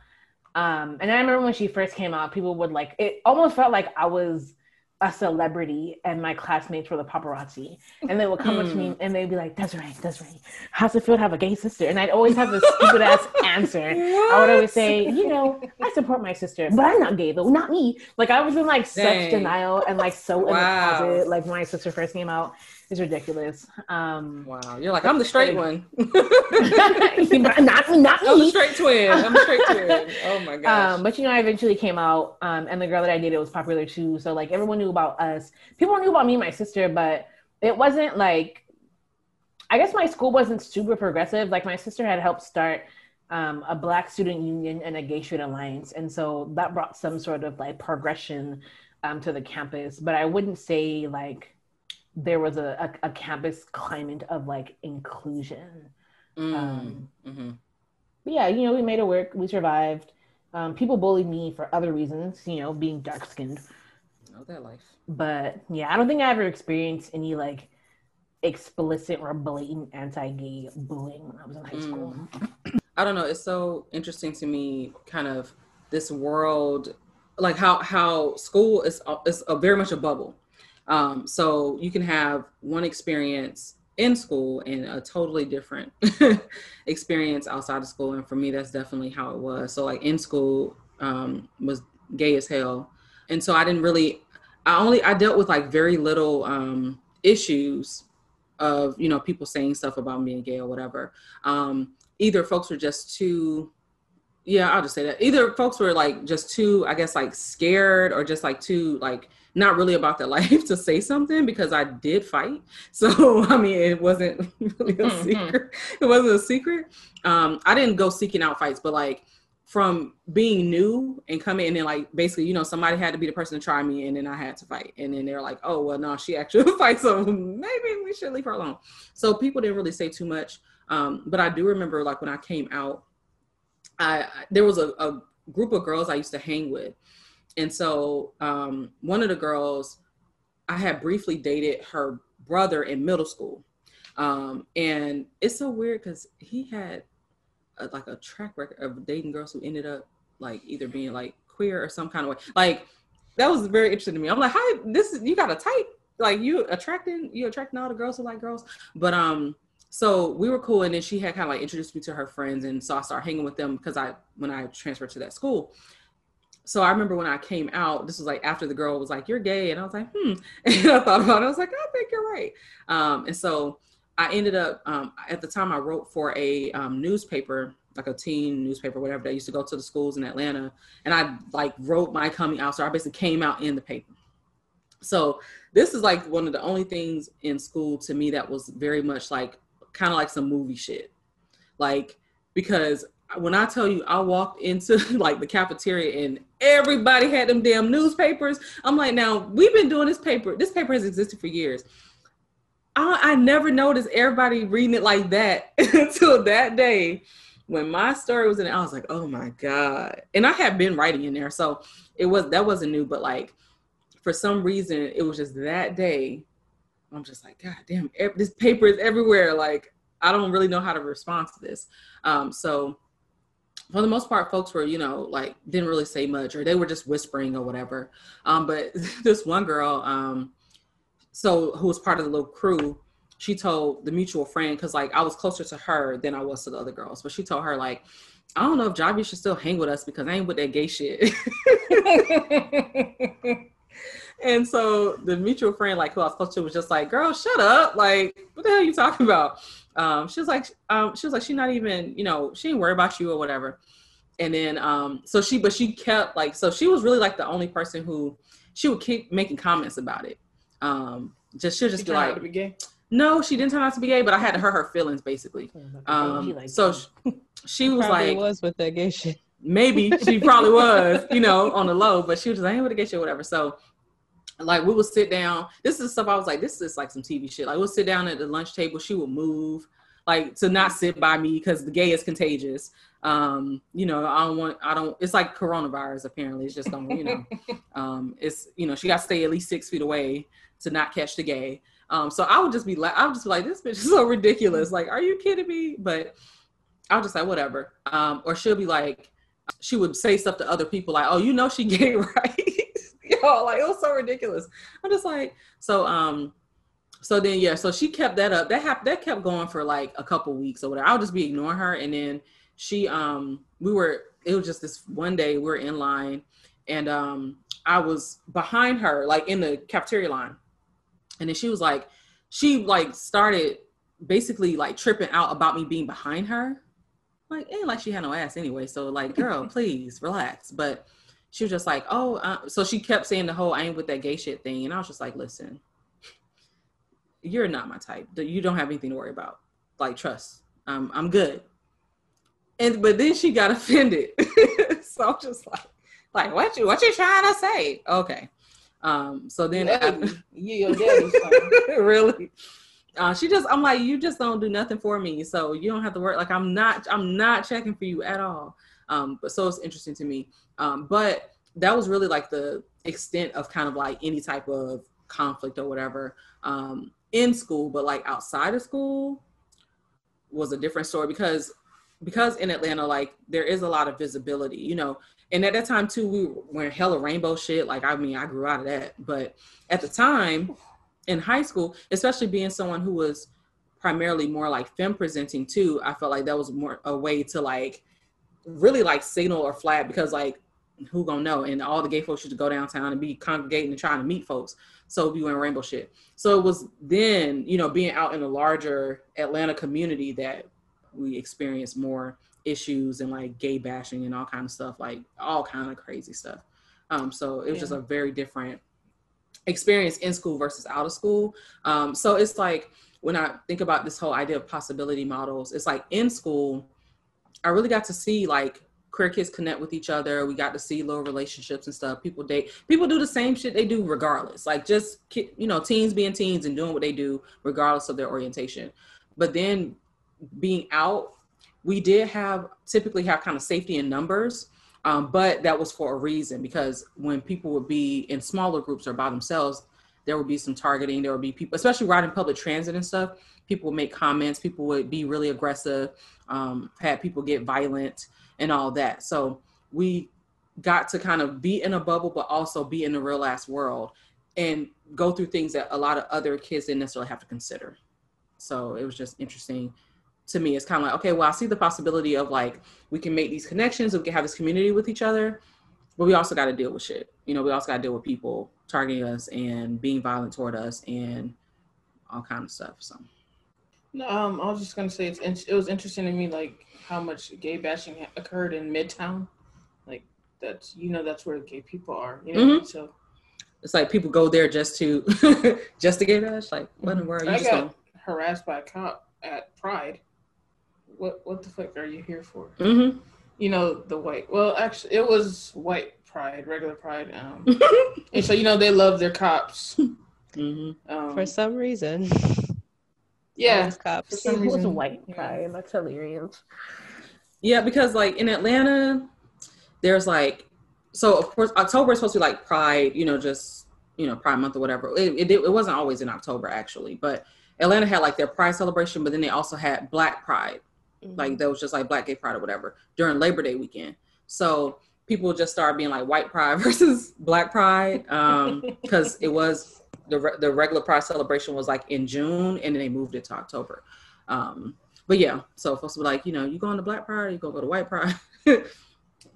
um, and I remember when she first came out, people would like it. Almost felt like I was a celebrity and my classmates were the paparazzi. And they would come up to Hmm. me and they'd be like, Desiree, Desiree, how's it feel to have a gay sister? And I'd always have this stupid ass answer. I would always say, you know, I support my sister, but I'm not gay though, not me. Like I was in like such denial and like so in the closet. Like when my sister first came out. It's ridiculous. Um Wow, you're like I'm the straight one. not, not me, I'm the straight twin. I'm the straight twin. Oh my gosh. Um, but you know, I eventually came out, um, and the girl that I dated was popular too. So like everyone knew about us. People knew about me and my sister, but it wasn't like I guess my school wasn't super progressive. Like my sister had helped start um, a Black student union and a gay student alliance, and so that brought some sort of like progression um, to the campus. But I wouldn't say like there was a, a, a campus climate of like inclusion. Mm, um, mhm. But yeah, you know, we made it work. We survived. Um, people bullied me for other reasons, you know, being dark skinned. Know that life. But yeah, I don't think I ever experienced any like explicit or blatant anti gay bullying when I was in high school. I don't know. It's so interesting to me, kind of this world, like how how school is is a, very much a bubble. Um, so you can have one experience in school and a totally different experience outside of school. And for me, that's definitely how it was. So like in school um, was gay as hell, and so I didn't really. I only I dealt with like very little um, issues of you know people saying stuff about being gay or whatever. Um, either folks were just too yeah i'll just say that either folks were like just too i guess like scared or just like too like not really about their life to say something because i did fight. So i mean it wasn't really a Mhm. secret. It wasn't a secret. Um i didn't go seeking out fights but like from being new and coming and then like basically you know somebody had to be the person to try me and then i had to fight. And then they're like oh well no she actually fights so maybe we should leave her alone. So people didn't really say too much. Um, but I do remember like when I came out, I I- there was a, a group of girls I used to hang with, and so um, one of the girls I had briefly dated her brother in middle school, um, and it's so weird because he had a, like a track record of dating girls who ended up like either being like queer or some kind of way. Like that was very interesting to me. I'm like, how this is you got a type like you attracting you attracting all the girls who like girls, but um so we were cool and then she had kind of like introduced me to her friends and so i started hanging with them because i when i transferred to that school so i remember when i came out this was like after the girl was like you're gay and i was like hmm and i thought about it i was like i think you're right um, and so i ended up um, at the time i wrote for a um, newspaper like a teen newspaper whatever that used to go to the schools in atlanta and i like wrote my coming out so i basically came out in the paper so this is like one of the only things in school to me that was very much like kind of like some movie shit. Like, because when I tell you I walked into like the cafeteria and everybody had them damn newspapers, I'm like, now we've been doing this paper, this paper has existed for years. I, I never noticed everybody reading it like that until that day when my story was in it. I was like, oh my God. And I had been writing in there. So it was, that wasn't new, but like for some reason, it was just that day I'm just like, God damn, this paper is everywhere. Like, I don't really know how to respond to this. Um, so for the most part, folks were, you know, like didn't really say much or they were just whispering or whatever. Um, but this one girl, um, so who was part of the little crew, she told the mutual friend, because like I was closer to her than I was to the other girls, but she told her, like, I don't know if Javi should still hang with us because I ain't with that gay shit. and so the mutual friend, like who I was close to, was just like, "Girl, shut up! Like, what the hell are you talking about?" Um, she was like, um, "She was like, she's not even, you know, she ain't worried about you or whatever." And then, um, so she, but she kept like, so she was really like the only person who she would keep making comments about it. Um, just she'll just She be like, be gay. "No, she didn't turn out to be gay," but I had to hurt her feelings basically. Um, like so she, she was like, was with that gay shit. maybe she probably was, you know, on the low, but she was just like, I ain't with the gay shit, whatever. So like we would sit down. This is stuff I was like, this is like some TV shit. Like we'll sit down at the lunch table, she would move, like to not sit by me because the gay is contagious. Um, you know, I don't want I don't it's like coronavirus apparently. It's just don't, you know. um, it's you know, she gotta stay at least six feet away to not catch the gay. Um, so I would just be like, I would just be like, this bitch is so ridiculous. Like, are you kidding me? But I'll just say whatever. Um, or she'll be like, she would say stuff to other people like, "Oh, you know she gay, right?" Yo, like it was so ridiculous. I'm just like, so um, so then yeah, so she kept that up. That happened. That kept going for like a couple weeks or whatever. I'll just be ignoring her, and then she um, we were. It was just this one day we were in line, and um, I was behind her, like in the cafeteria line, and then she was like, she like started basically like tripping out about me being behind her. Like, ain't like she had no ass anyway. So like, girl, please relax. But she was just like, oh, uh, so she kept saying the whole I ain't with that gay shit thing, and I was just like, listen, you're not my type. You don't have anything to worry about. Like, trust. Um, I'm good. And but then she got offended. so I'm just like, like what you what you trying to say? Okay. Um, so then I, Yeah, your daddy's really. Uh, she just, I'm like, you just don't do nothing for me, so you don't have to work. Like, I'm not, I'm not checking for you at all. Um, but so it's interesting to me. Um, but that was really like the extent of kind of like any type of conflict or whatever um, in school, but like outside of school was a different story because because in Atlanta, like there is a lot of visibility, you know. And at that time too, we were wearing hella rainbow shit. Like I mean, I grew out of that, but at the time in high school, especially being someone who was primarily more like femme presenting too, I felt like that was more a way to like really like signal or flag because like who gonna know? And all the gay folks used to go downtown and be congregating and trying to meet folks. So we wearing rainbow shit. So it was then, you know, being out in the larger Atlanta community that we experienced more issues and like gay bashing and all kind of stuff, like all kind of crazy stuff. Um, so it was just a very different experience in school versus out of school. Um, so it's like when I think about this whole idea of possibility models, it's like in school, I really got to see like queer kids connect with each other. We got to see little relationships and stuff. People date. People do the same shit they do regardless. Like just you know, teens being teens and doing what they do regardless of their orientation. But then being out, we did have typically have kind of safety in numbers. Um, but that was for a reason because when people would be in smaller groups or by themselves, there would be some targeting. There would be people, especially riding public transit and stuff. People would make comments. People would be really aggressive. Um, had people get violent and all that. So we got to kind of be in a bubble, but also be in the real ass world and go through things that a lot of other kids didn't necessarily have to consider. So it was just interesting to me. It's kind of like, okay, well, I see the possibility of like we can make these connections, we can have this community with each other, but we also got to deal with shit. You know, we also got to deal with people targeting us and being violent toward us and all kind of stuff. So No, um, I was just gonna say it's it was interesting to me like how much gay bashing occurred in Midtown, like that's you know that's where the gay people are. You know, Mhm. mean? so it's like people go there just to just to get bash. Like, what in the world? You I got don't. harassed by a cop at Pride. What what the fuck are you here for? Mm-hmm. You know the white. Well, actually, it was white Pride, regular Pride. Um, and so you know they love their cops. hmm Um, For some reason. yeah, cops. for some It was a reason. white yeah. pride. That's hilarious. Yeah, because like in Atlanta, there's like so of course October is supposed to be like Pride, you know, just you know Pride Month or whatever. It, it it wasn't always in October actually, but Atlanta had like their Pride celebration, but then they also had Black Pride, like that was just like Black Gay Pride or whatever during Labor Day weekend. So people just started being like White Pride versus Black Pride um, because it was the re- the regular Pride celebration was like in June, and then they moved it to October. Um, but yeah, so folks were like, you know, you going to Black Pride, you gonna go to White Pride.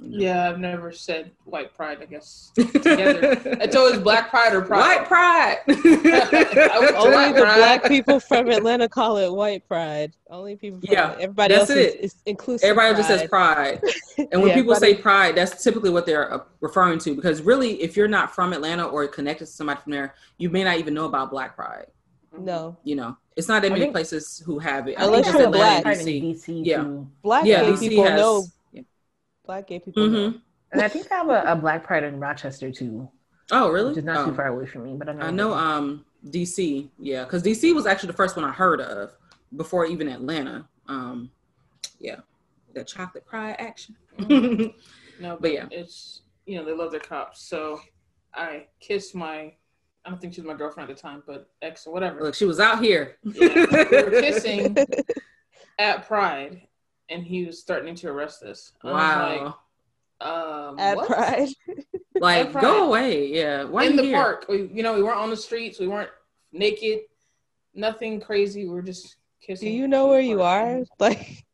Yeah, I've never said white pride. I guess together. It's always black pride or pride. White pride. Pride. I went Only White the Pride. black people from Atlanta call it white pride. Only people from Yeah, everybody that's else is, inclusive. Everybody just says pride, and when Yeah, people say pride, that's typically what they're uh, referring to. Because really, if you're not from Atlanta or connected to somebody from there, you may not even know about Black Pride. No. You know, it's not that many think- places who have it. I Unless think you're Atlanta black. Pride DC. DC Yeah. too. Black Yeah, DC people has. know. Black gay people know. hmm And I think they have a, a black pride in Rochester too, Oh, really? which is not Oh. too far away from me. But I know. I know um DC, yeah, because DC was actually the first one I heard of before even Atlanta. Um yeah. The chocolate pride action. No, But yeah. it's you know they love their cops. So I kissed my. I don't think she was my girlfriend at the time, but ex or whatever. Look, she was out here. Yeah, we were kissing at Pride, and he was threatening to arrest us. I was like, Wow. Um, At what? Pride. Like, At Pride. go away. Yeah. Why in you the here? park. We, you know, we weren't on the streets. We weren't naked. Nothing crazy. We were just kissing. Do you know where you are? Like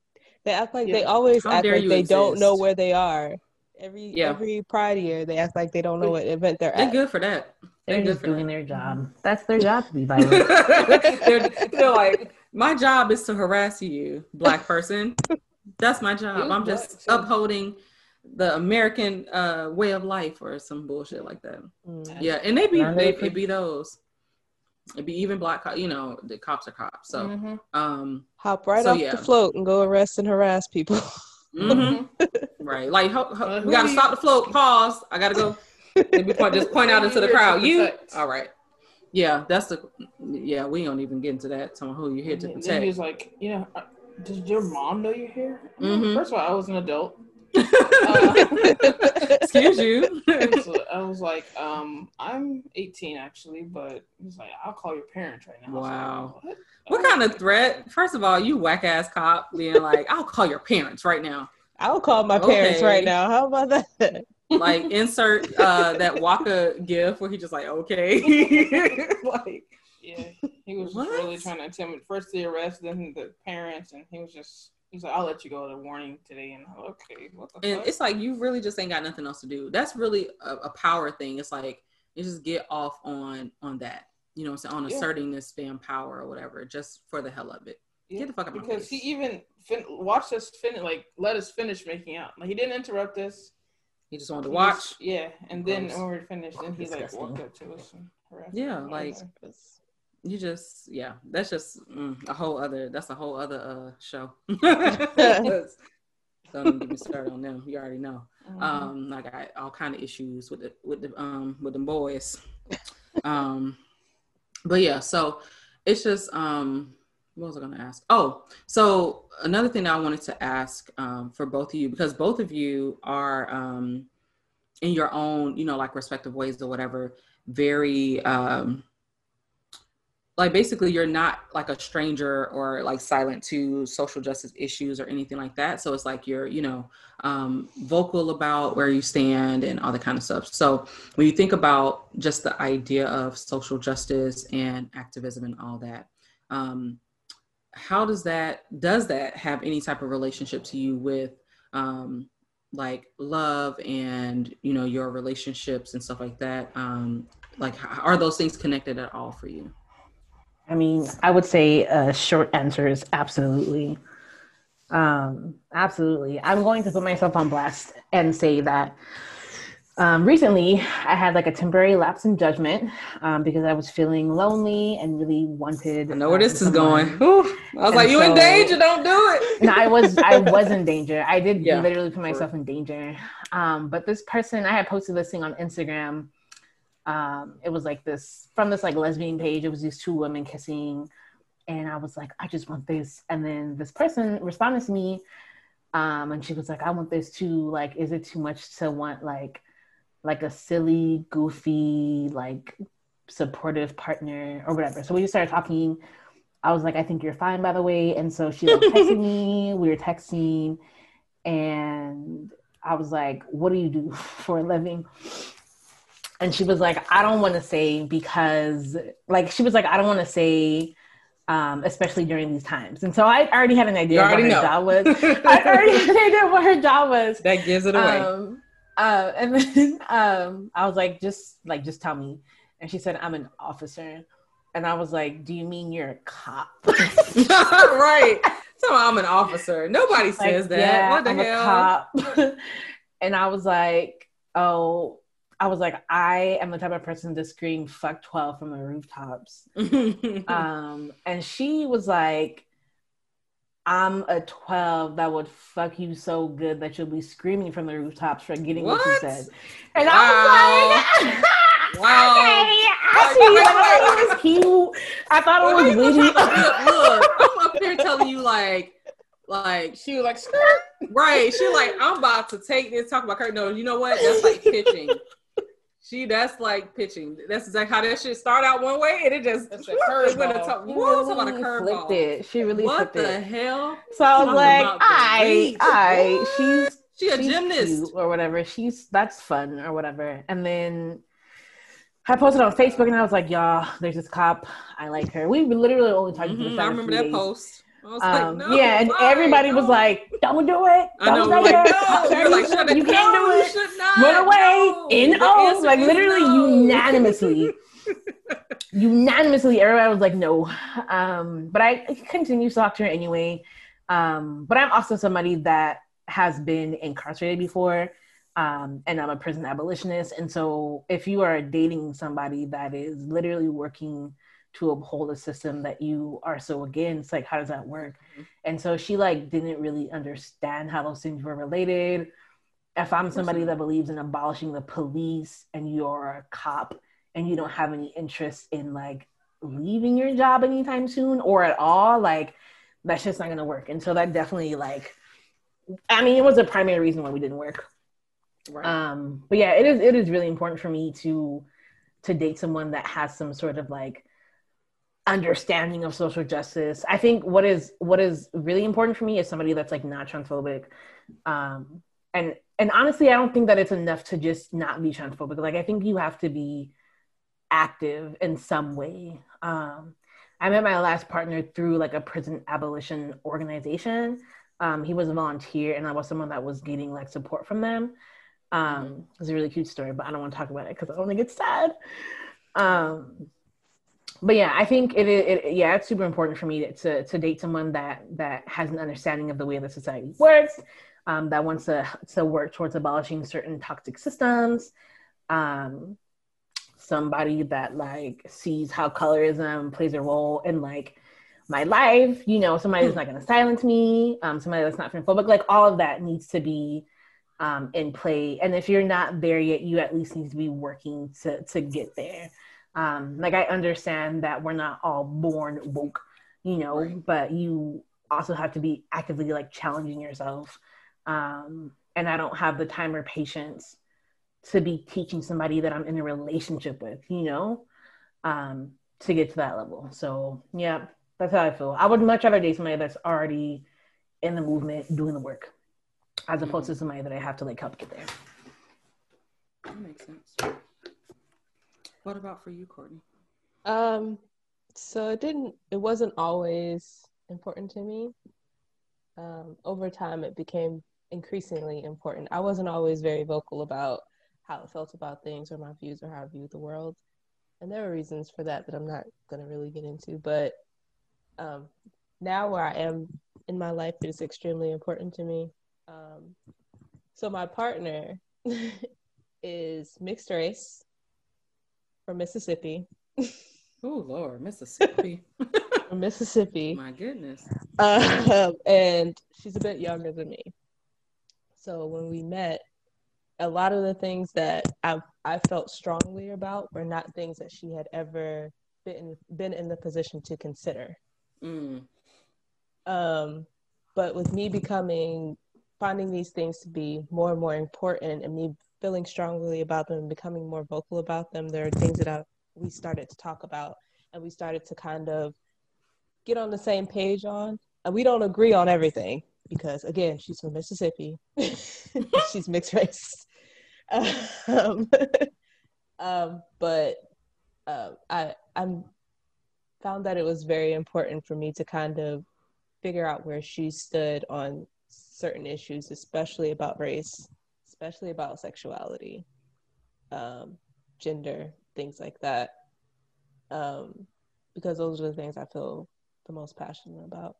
they act like they always How act like you they don't know where they are. Every Yeah. every Pride year, they act like they don't know what event they're at. They're good for that. They're They're good just for doing that. their job. That's their job to be violent. they're, they're like, my job is to harass you, black person. That's my job. was I'm just too. upholding the American uh, way of life or some bullshit like that. Mm. Yeah, and they be they it it be those. It be even black, co- you know, the cops are cops. So, Mhm. um, Hop right So, off yeah. the float and go arrest and harass people. mhm. right, like ho- ho- we gotta do you- stop the float. Pause. I gotta go. Maybe point, just point out into the Who you here crowd. You all right? Yeah, that's the. Yeah, we don't even get into that. Tell who you're here to And then he was like, you know, did your mom know you're here?" Mhm. First of all, I was an adult. Excuse you. So I was like, um, "I'm 18 actually," but he's like, "I'll call your parents right now." I was like, Wow. what? What kind of threat? First of all, you whack ass cop being like, I'll call your parents right now. I'll call my parents Okay. right now. How about that? Like insert uh that Waka gif where he just like, okay. like Yeah, he was What? just really trying to intimidate. First the arrest, then the parents, and he was just. He's like, "I'll let you go to warning today," and I'm like, okay, what the and fuck? it's like you really just ain't got nothing else to do. That's really a, a power thing. It's like you just get off on on that. You know, saying on Yeah. asserting this fan power or whatever, just for the hell of it. Yeah, Get the fuck out because he even fin- watched us finish, like let us finish making out. Like he didn't interrupt us. He just wanted to He watch. just- yeah, and then Gross. when we were finished, then he like walked up to us and harassed. Yeah, us. like- Okay. you just yeah that's just mm, a whole other that's a whole other uh show don't even get me started on them you already know Mhm. um i got all kind of issues with the with the um with them boys um but yeah so it's just um what was i gonna ask? Oh so another thing i wanted to ask um for both of you because both of you are um in your own you know like respective ways or whatever very um like basically you're not like a stranger or like silent to social justice issues or anything like that. So it's like you're you know um, vocal about where you stand and all that kind of stuff. So when you think about just the idea of social justice and activism and all that um, how does that does that have any type of relationship to you with um, like love and you know your relationships and stuff like that um, like are those things connected at all for you I mean, I would say a short answer is absolutely. Um, absolutely. I'm going to put myself on blast and say that um, recently I had like a temporary lapse in judgment um, because I was feeling lonely and really wanted. I know where um, this is going. someone. Whew. I was And like, you in danger, don't do it. no, I was I was in danger. I did Yeah. literally put myself in danger. Um, but this person, I had posted this thing on Instagram. Um, it was like this from this like lesbian page. It was these two women kissing, and I was like, I just want this. And then this person responded to me, um, and she was like, I want this too. Like, is it too much to want like like a silly, goofy, like supportive partner or whatever? So we just started talking. I was like, I think you're fine, by the way. And so she like texted me. We were texting, and I was like, What do you do for a living? And she was like, I don't want to say because, like, she was like, I don't want to say, um, especially during these times. And so I already had an idea what her know. job was. I already had an idea what her job was. that gives it away. Um, uh, and then um, I was like, just like, just tell me. And she said, I'm an officer. And I was like, do you mean you're a cop? right. So I'm an officer. Nobody Like, says that. "Yeah, what the I'm a cop." and I was like, oh, I was like, I am the type of person to scream fuck 12 from the rooftops. Um, and she was like, I'm a 12 that would fuck you so good that you'll be screaming from the rooftops for getting what, you said. And Wow. I was like, Wow. okay, I see. Wait, I thought it was cute. I thought it was you witty. look, look, I'm up here telling you like, like She was like, "Skirt." Right. She like, I'm about to take this, talk about Kurt. No, you know what? That's like pitching. She that's like pitching. That's exactly how that shit start out one way and it just That's a it went a curveball. talk, She whoa, talk about a really flipped curveball. it. She really What flipped the it. hell? So I was like, I. I, she's She a she's gymnast. cute or whatever. She's that's fun or whatever. And then I posted on Facebook and I was like, y'all, there's this cop. I like her. We literally only talked to Mhm, the I remember that post. I was like, Um, no, yeah, and why? everybody was like, "Don't do it! Don't know, say like, no. Don't You're like, shut it. it You can't do it! not. Run away! No. In oh, like literally no. unanimously, unanimously, everybody was like, "No." Um, but I continue to talk to her anyway. Um, but I'm also somebody that has been incarcerated before. Um, and I'm a prison abolitionist. And so if you are dating somebody that is literally working to uphold a system that you are so against, like how does that work? And so she like didn't really understand how those things were related. If I'm somebody that believes in abolishing the police and you're a cop and you don't have any interest in like leaving your job anytime soon or at all, like that's just not gonna work. And so that definitely like I mean it was a primary reason why we didn't work. Right. Um, but yeah, it is it is really important for me to to date someone that has some sort of like understanding of social justice. I think what is what is really important for me is somebody that's like not transphobic. Um, and and honestly, I don't think that it's enough to just not be transphobic. Like I think you have to be active in some way. Um, I met my last partner through like a prison abolition organization. Um, he was a volunteer, and I was someone that was getting like support from them. Um, it's a really cute story, but I don't want to talk about it because I want to get sad. Um, but yeah, I think it, it, it yeah, it's super important for me to, to to date someone that that has an understanding of the way the society works, um, that wants to to work towards abolishing certain toxic systems. Um, somebody that like sees how colorism plays a role in like my life. You know, somebody that's not going to silence me. Um, somebody that's not phobic. Like all of that needs to be um, in play. And if you're not there yet, you at least need to be working to to get there. Um, like I understand that we're not all born woke, you know, Right. but you also have to be actively like challenging yourself. Um, and I don't have the time or patience to be teaching somebody that I'm in a relationship with, you know, um, to get to that level. So yeah, that's how I feel. I would much rather date somebody that's already in the movement doing the work as opposed to somebody that I have to like help get there. That makes sense. What about for you, Courtney? Um, so it didn't. It wasn't always important to me. Um, over time, it became increasingly important. I wasn't always very vocal about how I felt about things or my views or how I viewed the world, and there were reasons for that that I'm not going to really get into. But um, now, where I am in my life, it is extremely important to me. Um, so my partner is mixed race from Mississippi. Oh Lord, Mississippi. From Mississippi. My goodness. um, and she's a bit younger than me. So when we met, a lot of the things that I I felt strongly about were not things that she had ever been been in the position to consider. Mm. Um, but with me becoming finding these things to be more and more important, and me feeling strongly about them and becoming more vocal about them, there are things that I, we started to talk about, and we started to kind of get on the same page on. And we don't agree on everything because, again, she's from Mississippi, she's mixed race. Um, um, but uh, I I'm found that it was very important for me to kind of figure out where she stood on certain issues, especially about race, especially about sexuality, um, gender, things like that. Um, because those are the things I feel the most passionate about.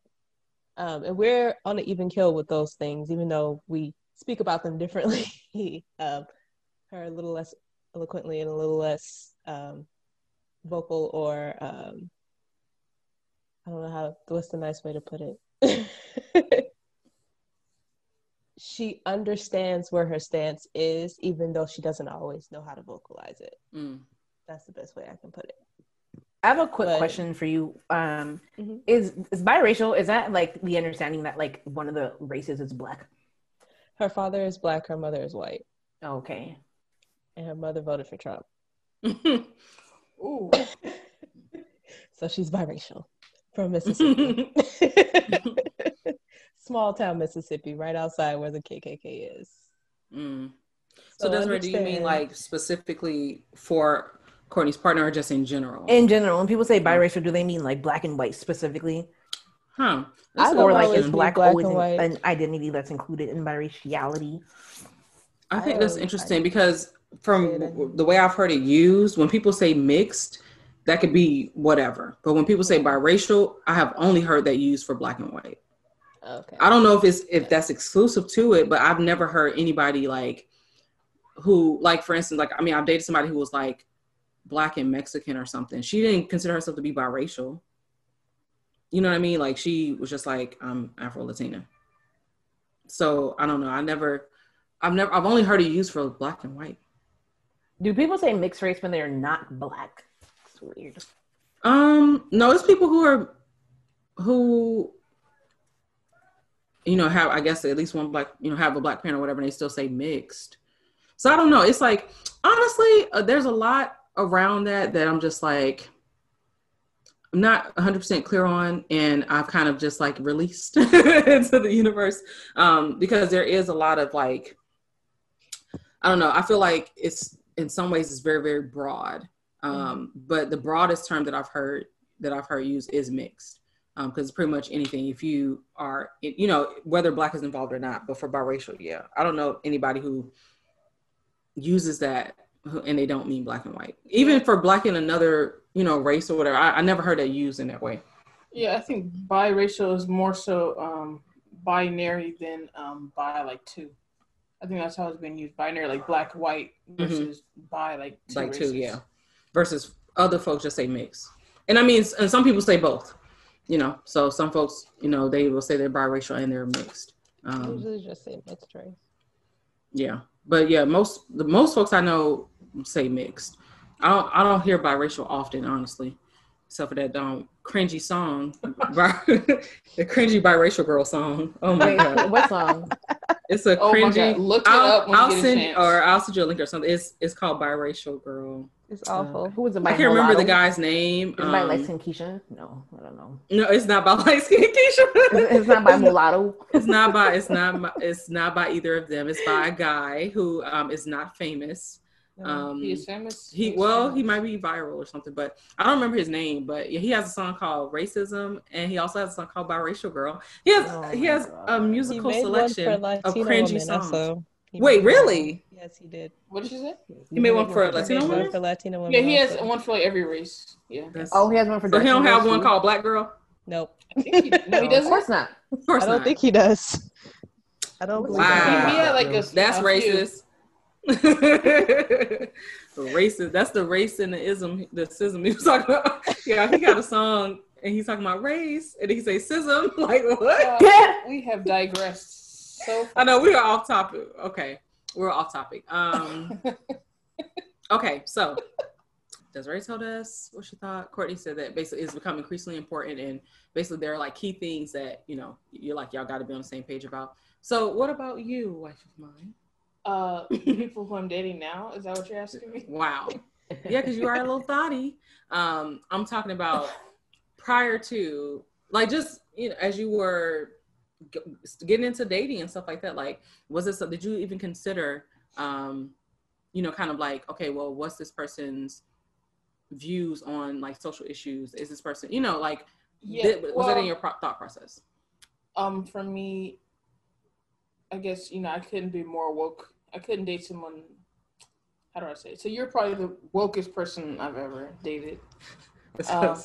Um, and we're on an even kill with those things, even though we speak about them differently. um, her a little less eloquently and a little less um, vocal or um, I don't know how what's the nice way to put it. she understands where her stance is, even though she doesn't always know how to vocalize it. Mm. That's the best way I can put it. I have a quick But- question for you. Um, Mhm. Is is biracial? Is that like the understanding that like one of the races is black? Her father is black, her mother is white, Okay. and her mother voted for Trump. Ooh. So she's biracial from Mississippi. Small town Mississippi, right outside where the KKK is. Mm. So, So Desiree, do you mean like specifically for Courtney's partner or just in general? In general, when people say biracial, do they mean like black and white specifically, huh. I That's don't or like is black, black always and an, white. an identity that's included in biraciality? I I think that's interesting because from Say it w- the way I've heard it used, when people say mixed, that could be whatever. But when people say biracial, I have only heard that used for black and white. Okay. I don't know if it's if that's exclusive to it, but I've never heard anybody like who like for instance, like I mean, I've dated somebody who was like black and Mexican or something. She didn't consider herself to be biracial. You know what I mean? Like she was just like, I'm Afro Latina. So I don't know. I never I've never I've only heard it used for black and white. Do people say mixed race when they're not black? It's weird. Um, no, it's people who are who you know have I guess at least one black you know have a black parent or whatever, and they still say mixed. So I don't know. It's like honestly, uh, there's a lot around that that I'm just like I'm not 100 percent clear on, and I've kind of just like released into the universe um, because there is a lot of like I don't know. I feel like it's in some ways it's very very broad um, but the broadest term that I've heard that I've heard used is mixed because it's pretty much anything. If you are, you know, whether black is involved or not, but for biracial, yeah, I don't know anybody who uses that and they don't mean black and white. Even for black and another, you know, race or whatever, I, I never heard that used in that way. Yeah, I think biracial is more so um, binary than um, bi like two. I think that's how it's been used. Binary like black white versus bi like two Mm-hmm. like races. two, yeah. Versus other folks just say mix, and I mean, and some people say both. You know, so some folks, you know, they will say they're biracial and they're mixed. Um, usually just say mixed race. Yeah, but yeah, most the most folks I know say mixed. I don't I don't hear biracial often, honestly, except for that um cringy song, bi- the cringy biracial girl song. Oh my Wait, god, what song? it's a Oh my cringy. God, look it I'll, up when I'll get send chance. or I'll send you a link or something. It's it's called biracial girl. It's awful. Who was it I can't remember the guy's name. Is it by Um, light skin Keisha? No, I don't know. no, it's not by light skin Keisha. It's, it's not by mulatto. It's not by it's not by, it's not by either of them. It's by a guy who um is not famous. Um, He is famous. He well, he might be viral or something, but I don't remember his name. But yeah, he has a song called "Racism," and he also has a song called "Biracial Girl." He has Oh he has God. a musical selection one of cringy women songs. also. He Wait, made one. really? Yes, he did. What did you say? He made one for a He Latino made one for Latino women. Yeah, he has one for like every race. Yeah. That's- Oh, he has one for. so he don't have one girls, called Black Girl. Nope. I think he, no, he too? Of doesn't. Of course not. Of course I don't not. think he does. I don't believe Wow. He, he had like a That's a few. racist. racist. That's the race and the ism, the schism he was talking about. Yeah, he got a song and he's talking about race, and he say sism. Like what? Uh, we have digressed so I know we are off topic. Okay, we're off topic. Um, okay, so Desiree told us what she thought. Courtney said that basically it's become increasingly important, and basically there are like key things that you know you're like y'all got to be on the same page about. So, what about you, wife of mine? uh people who I'm dating now. Is that what you're asking me? Wow. Yeah, because you are a little thotty. Um, I'm talking about prior to, like, just you know, as you were getting into dating and stuff like that. Like, was this? Did you even consider, um, you know, kind of like, okay, well, what's this person's views on like social issues? Is this person, you know, like, Yeah. did- was that in your pro- thought process? Um, for me, I guess you know I couldn't be more woke. I couldn't date someone. How do I say? It? So you're probably the wokest person I've ever dated. Uh,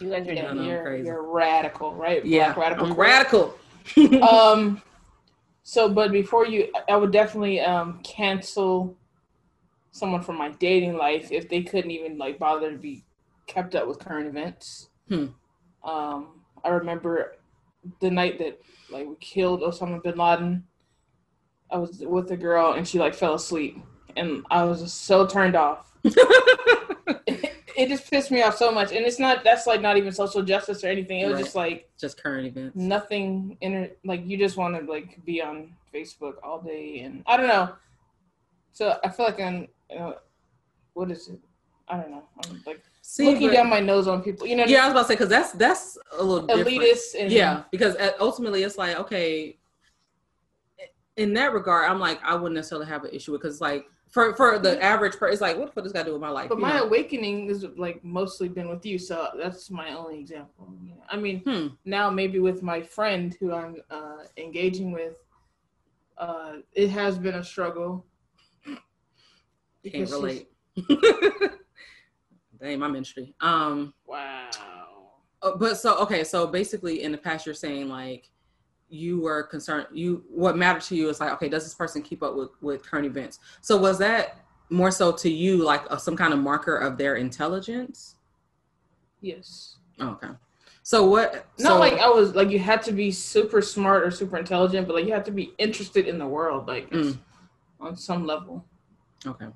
You guys are Yeah, you're you're radical, right? yeah, Black radical. I'm radical. um. So, but before you, I would definitely um cancel someone from my dating life if they couldn't even like bother to be kept up with current events. Hmm. Um, I remember the night that like we killed Osama bin Laden. I was with a girl and she like fell asleep, and I was just so turned off. it just pissed me off so much, and it's not that's like not even social justice or anything. It was Right. just like just current events. nothing inter like you just want to like be on Facebook all day and I don't know. So I feel like I'm you know, what is it? I don't know. I'm like See, looking but- down my nose on people. You know, yeah, I was about to say because that's that's a little different. elitist and Yeah, because uh, ultimately it's like okay, in that regard, I'm like I wouldn't necessarily have an issue with because like for for the average person, it's like what the fuck got to do with my life? But you my know? awakening is like mostly been with you, so that's my only example. I mean, Hmm. now maybe with my friend who I'm uh, engaging with, uh, it has been a struggle. can't relate. that ain't my ministry. Um, Wow. uh, but so okay, so basically in the past, you're saying like you were concerned. You what mattered to you is like okay, does this person keep up with with current events? So was that more so to you like uh, some kind of marker of their intelligence? Yes. Okay. So what? Not so, like I was like you had to be super smart or super intelligent, but like you had to be interested in the world, like Mm. on some level. Okay.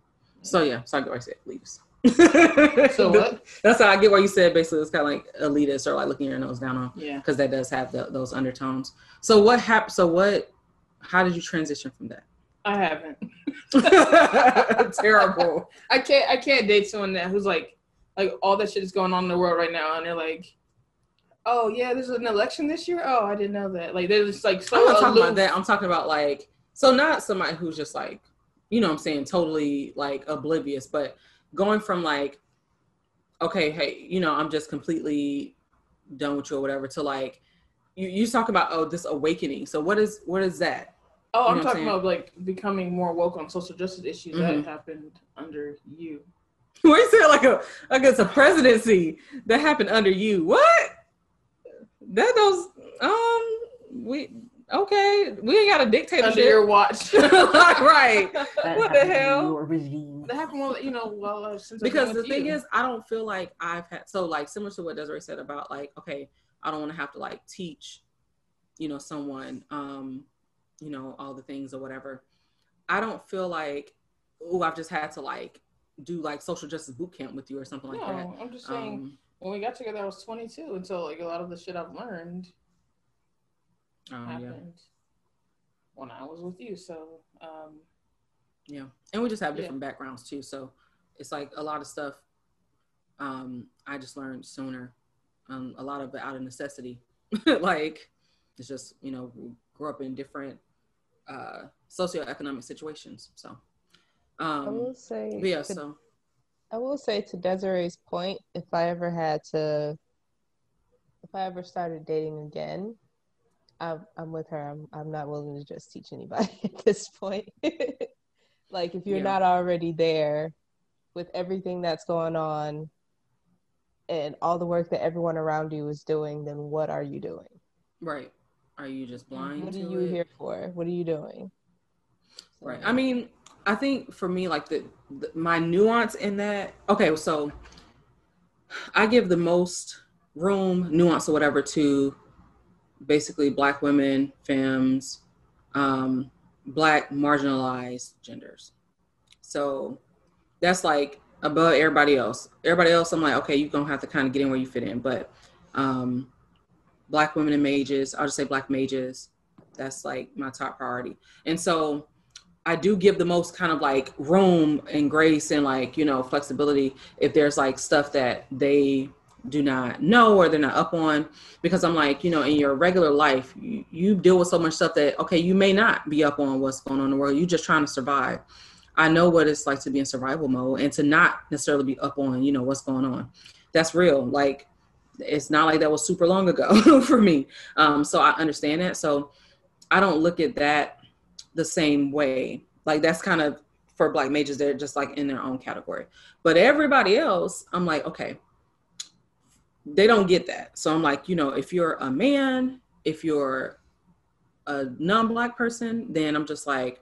So yeah, so I why I said leaves. So what? That's how I get why you said basically it's kind of like elitist or like looking your nose down on Yeah. because that does have the, those undertones. So what happened? So what? How did you transition from that? I haven't. Terrible. I can't I can't date someone that who's like like all that shit is going on in the world right now and they're like Oh yeah, there's an election this year. Oh, I didn't know that. Like they're just like so I'm not talking about that. I'm talking about like so not somebody who's just like you know what I'm saying totally like oblivious, but going from like okay, hey, you know I'm just completely done with you or whatever to like you you talk about oh this awakening. So what is what is that? Oh, You I'm know talking about like becoming more woke on social justice issues Mhm. that happened under you. Why you like a like it's a presidency that happened under you? What? That those um we okay we ain't got a Under dictatorship. your watch. right. That What the hell? Your regime. That happened while you know while uh, since because the thing you. is i don't feel like i've had so like similar to what desiree said about like okay i don't want to have to like teach you know someone um you know all the things or whatever i don't feel like oh i've just had to like do like social justice boot camp with you or something like that I'm just saying um when we got together, I was 22, and so like a lot of the shit I've learned um, yeah happened when I was with you. So um, yeah and we just have Yeah. different backgrounds too so it's like a lot of stuff um i just learned sooner um a lot of it out of necessity like it's just you know we grew up in different uh socioeconomic situations so I um will say, but yeah to- so I will say to Desiree's point, if I ever had to, if I ever started dating again, I'm, I'm with her. I'm, I'm not willing to just teach anybody at this point. like, if you're Yeah. not already there with everything that's going on and all the work that everyone around you is doing, then what are you doing? right are you just blind What are you it? here for? What are you doing? Right. I mean, I think for me, like the, the my nuance in that. Okay, so I give the most room, nuance, or whatever to basically Black women, femmes, um, Black marginalized genders. So that's like above everybody else. Everybody else, I'm like, okay, you're gonna have to kind of get in where you fit in. But um, Black women and mages, I'll just say Black mages. That's like my top priority. And so I do give the most kind of like room and grace and like, you know, flexibility if there's like stuff that they do not know or they're not up on because I'm like, you know, in your regular life, you, you deal with so much stuff that okay, you may not be up on what's going on in the world. You're just trying to survive. I know what it's like to be in survival mode and to not necessarily be up on, you know, what's going on. That's real. Like it's not like that was super long ago for me. Um, so I understand that. So I don't look at that the same way. Like that's kind of for black majors they're just like in their own category. But everybody else, I'm like, okay, they don't get that. So I'm like, you know, if you're a man, if you're a non-black person, then I'm just like,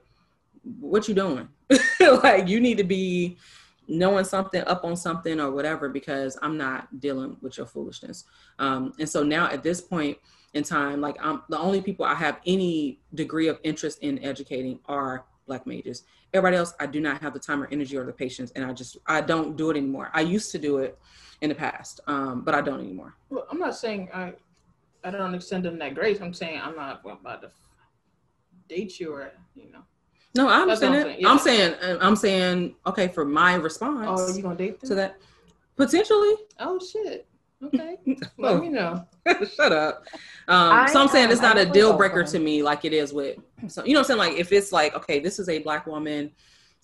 what you doing? like you need to be knowing something up on something or whatever because I'm not dealing with your foolishness. Um, and so now at this point in time, like I'm the only people I have any degree of interest in educating are black mages. Everybody else, I do not have the time or energy or the patience, and I just I don't do it anymore. I used to do it in the past, um, but I don't anymore. well, I'm not saying I I don't extend them that grace. I'm saying I'm not about to date you or you know. No, I That's what understand I'm saying, yeah. I'm saying uh, I'm saying okay for my response Oh, you gonna date them? to that. Potentially. Oh shit. Okay. Let me know. Shut up. Um, I, so I'm saying it's not I a deal breaker to me like it is with, so, you know what I'm saying? Like if it's like, okay, this is a black woman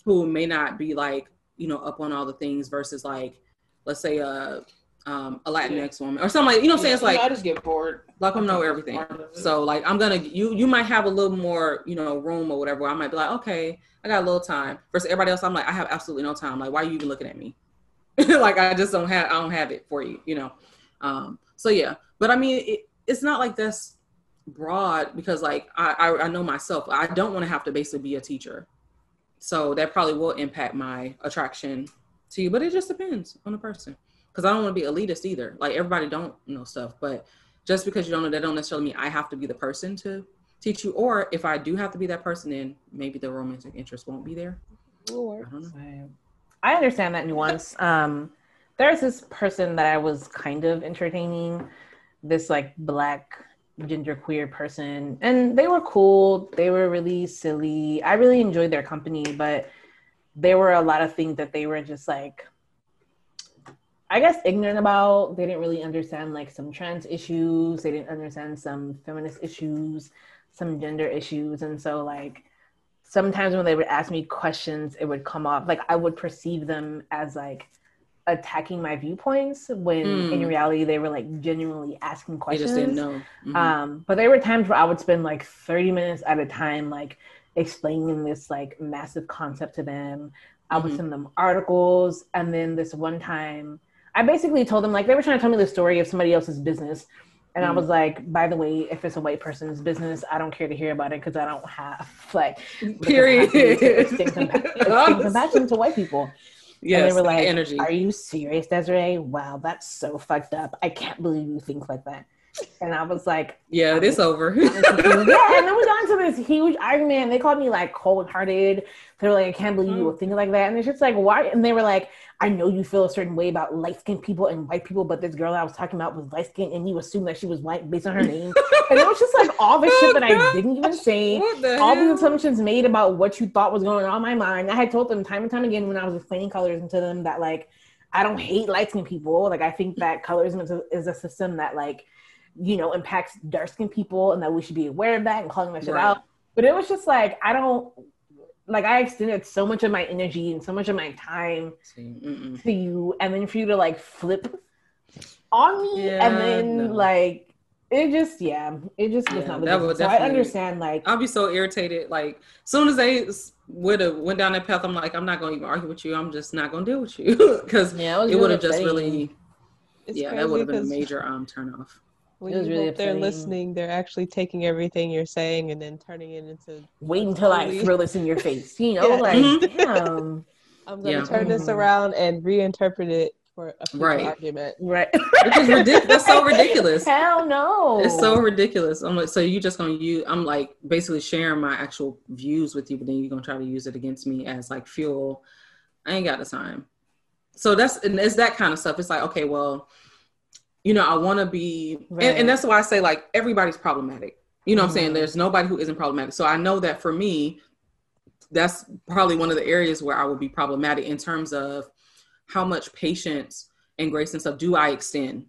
who may not be like, you know, up on all the things versus like, let's say a, um, a Latinx woman or something like, you know what I'm saying? It's Yeah, like, I just get bored. black women know everything. Part of it. So like I'm gonna you you might have a little more, you know, room or whatever. I might be like, okay, I got a little time. Versus everybody else, I'm like, I have absolutely no time. Like, why are you even looking at me? like I just don't have I don't have it for you, you know. Um, so yeah. But I mean it, it's not like that's broad because like I, I I know myself. I don't want to have to basically be a teacher. So that probably will impact my attraction to you, but it just depends on the person. Because I don't want to be elitist either. Like everybody don't know stuff, but just because you don't know that don't necessarily mean I have to be the person to teach you. Or if I do have to be that person, then maybe the romantic interest won't be there. I don't know. Right. I understand that nuance. Um, there's this person that I was kind of entertaining, this like black genderqueer person, and they were cool. They were really silly. I really enjoyed their company, but there were a lot of things that they were just like, I guess, ignorant about. They didn't really understand like some trans issues. They didn't understand some feminist issues, some gender issues, and so like sometimes when they would ask me questions, it would come off like I would perceive them as like attacking my viewpoints when Mm. in reality they were like genuinely asking questions. just didn't know. Mhm. Um, but there were times where I would spend like 30 minutes at a time, like explaining this like massive concept to them. I would Mhm. send them articles. And then this one time, I basically told them like they were trying to tell me the story of somebody else's business. And I Mm. was like, by the way, if it's a white person's business, I don't care to hear about it because I don't have like Period. capacity to extend, extend compassion to white people. yes, and they were like, energy. Are you serious, Desiree? Wow, that's so fucked up. I can't believe you think like that. And I was like, yeah, it's oh, over. yeah, and then we got into this huge argument. They called me like cold hearted. They were like, I can't believe you would uh-huh. think like that. And it's just like, why? And they were like, I know you feel a certain way about light skinned people and white people, but this girl I was talking about was light skinned and you assumed that she was white based on her name. and it was just like all the shit that I didn't even say. the All hell? the assumptions made about what you thought was going on in my mind. I had told them time and time again when I was explaining colorism to them that like I don't hate light skinned people. Like I think that colorism is a, is a system that like you know impacts dark skinned people and that we should be aware of that and calling that shit Right. out. But it was just like I don't like I extended so much of my energy and so much of my time mm-mm. to you, and then for you to like flip on me, Yeah, and then no. like it just yeah, it just was Yeah, not the that would So I understand like I'll be so irritated. Like, soon as they would have went down that path, I'm like, I'm not going to even argue with you. I'm just not going to deal with you because yeah, it would have just really, It's yeah, that would have been a major um turn off. When It was really hope they're listening, they're actually taking everything you're saying and then turning it into. wait until I throw this in your face, you know, Yeah. like damn, I'm gonna Yeah. turn this Mhm. around and reinterpret it for a future Right. argument. right? Which is ridiculous. That's so ridiculous. Hell no, It's so ridiculous. I'm like, so you just gonna use? I'm like basically sharing my actual views with you, but then you're gonna try to use it against me as like fuel. I ain't got the time. So that's and it's that kind of stuff. It's like, okay, well, you know, I want to be, and, Right. and that's why I say like everybody's problematic. You know what I'm saying? Mhm. There's nobody who isn't problematic. So I know that for me, that's probably one of the areas where I would be problematic in terms of how much patience and grace and stuff do I extend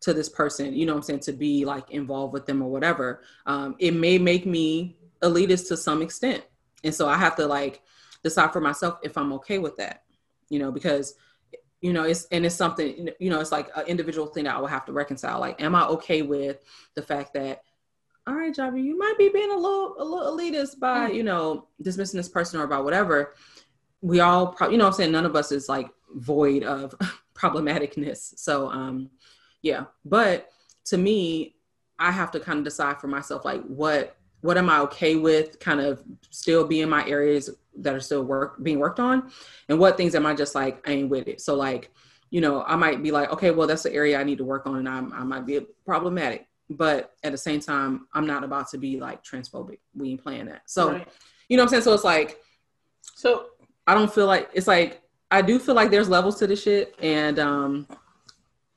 to this person, you know what I'm saying, to be like involved with them or whatever. Um, it may make me elitist to some extent. And so I have to like decide for myself if I'm okay with that, you know, because you know it's and it's something you know it's like an individual thing that I will have to reconcile. Like, am I okay with the fact that all right, Javi, you might be being a little a little elitist by you know dismissing this person or by whatever. We all, pro- you know, what I'm saying none of us is like void of problematicness. So, um, yeah. But to me, I have to kind of decide for myself, like what what am I okay with, kind of still be in my areas that are still work being worked on, and what things am I just like I ain't with it. So like, you know, I might be like, okay, well that's the area I need to work on, and I'm, I might be problematic but at the same time, I'm not about to be like transphobic. We ain't playing that. So, Right. you know what I'm saying? So it's like, So I don't feel like it's like, I do feel like there's levels to this shit. And, um,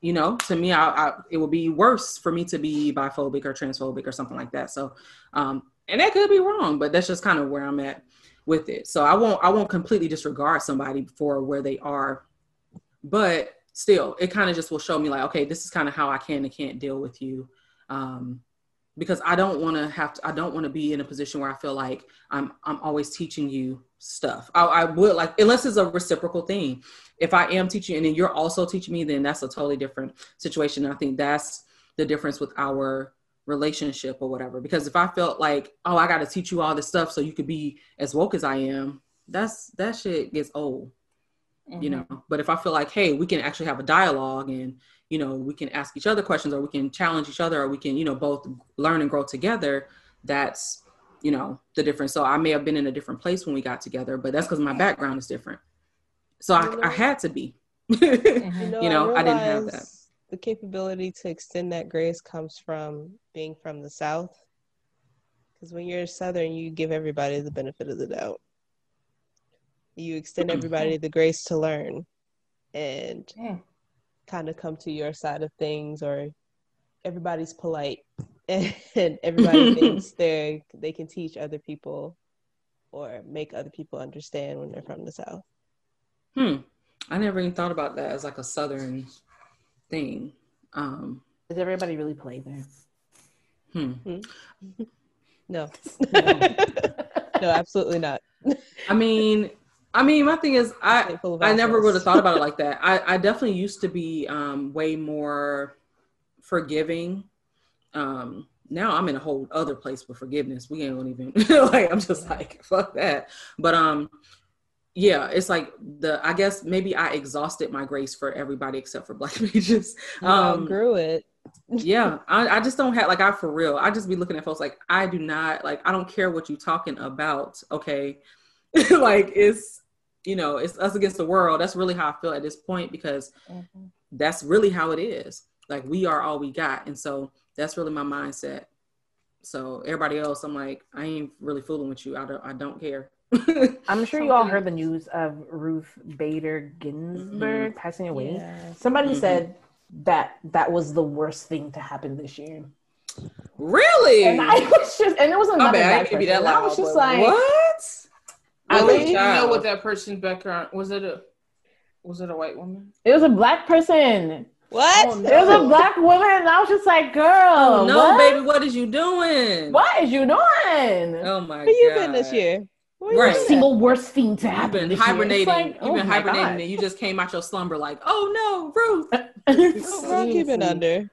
you know, to me, I, I it would be worse for me to be biphobic or transphobic or something like that. So, um, and that could be wrong, but that's just kind of where I'm at with it. So I won't, I won't completely disregard somebody for where they are, but still, it kind of just will show me like, okay, this is kind of how I can and can't deal with you. Um, because I don't want to have to, I don't want to be in a position where I feel like I'm, I'm always teaching you stuff. I, I would like, unless it's a reciprocal thing. If I am teaching and then you're also teaching me, then that's a totally different situation. And I think that's the difference with our relationship or whatever. Because if I felt like, oh, I got to teach you all this stuff so you could be as woke as I am, that's that shit gets old, mm-hmm. you know. But if I feel like, hey, we can actually have a dialogue and you know we can ask each other questions or we can challenge each other or we can you know both learn and grow together. That's you know the difference. So I may have been in a different place when we got together, but that's because my background is different. So I, I had to be. Mm-hmm. you know, you know I, I didn't have that the capability to extend that grace comes from being from the South. Because when you're Southern, you give everybody the benefit of the doubt. You extend everybody the grace to learn and yeah. kind of come to your side of things, or everybody's polite and everybody thinks they they can teach other people or make other people understand when they're from the South. Hmm. I never even thought about that as like a Southern thing. Um, Does everybody really play there? Hmm. hmm. No. no, absolutely not. I mean, I mean, my thing is, I I never would have thought about it like that. I I definitely used to be um, way more forgiving. Um, now I'm in a whole other place with forgiveness. We ain't even like I'm just like fuck that. But um, yeah, it's like the I guess maybe I exhausted my grace for everybody except for black mages. Um grew it. yeah, I, I just don't have like I for real. I just be looking at folks like I do not like I don't care what you talking about. Okay. like it's you know, it's us against the world. That's really how I feel at this point because mm-hmm. that's really how it is. Like we are all we got. And so that's really my mindset. So everybody else, I'm like, I ain't really fooling with you. I don't I don't care. I'm sure you all heard the news of Ruth Bader Ginsburg mm-hmm. passing away. Yeah. Somebody mm-hmm. said that that was the worst thing to happen this year. Really? And I was just, and it was another bad person. That loud, I was just like, what? I didn't know what that person's background was. It a was it a white woman? It was a black person. What? Oh, no. It was a black woman, and I was just like, "Girl, oh, no, what? baby, what is you doing? What is you doing? Oh my Where god, you been this year? Right. single worst thing to happen. You've been hibernating. Like, You've oh been hibernating, and you just came out your slumber like, "Oh no, Ruth." oh, Ruth, you been under?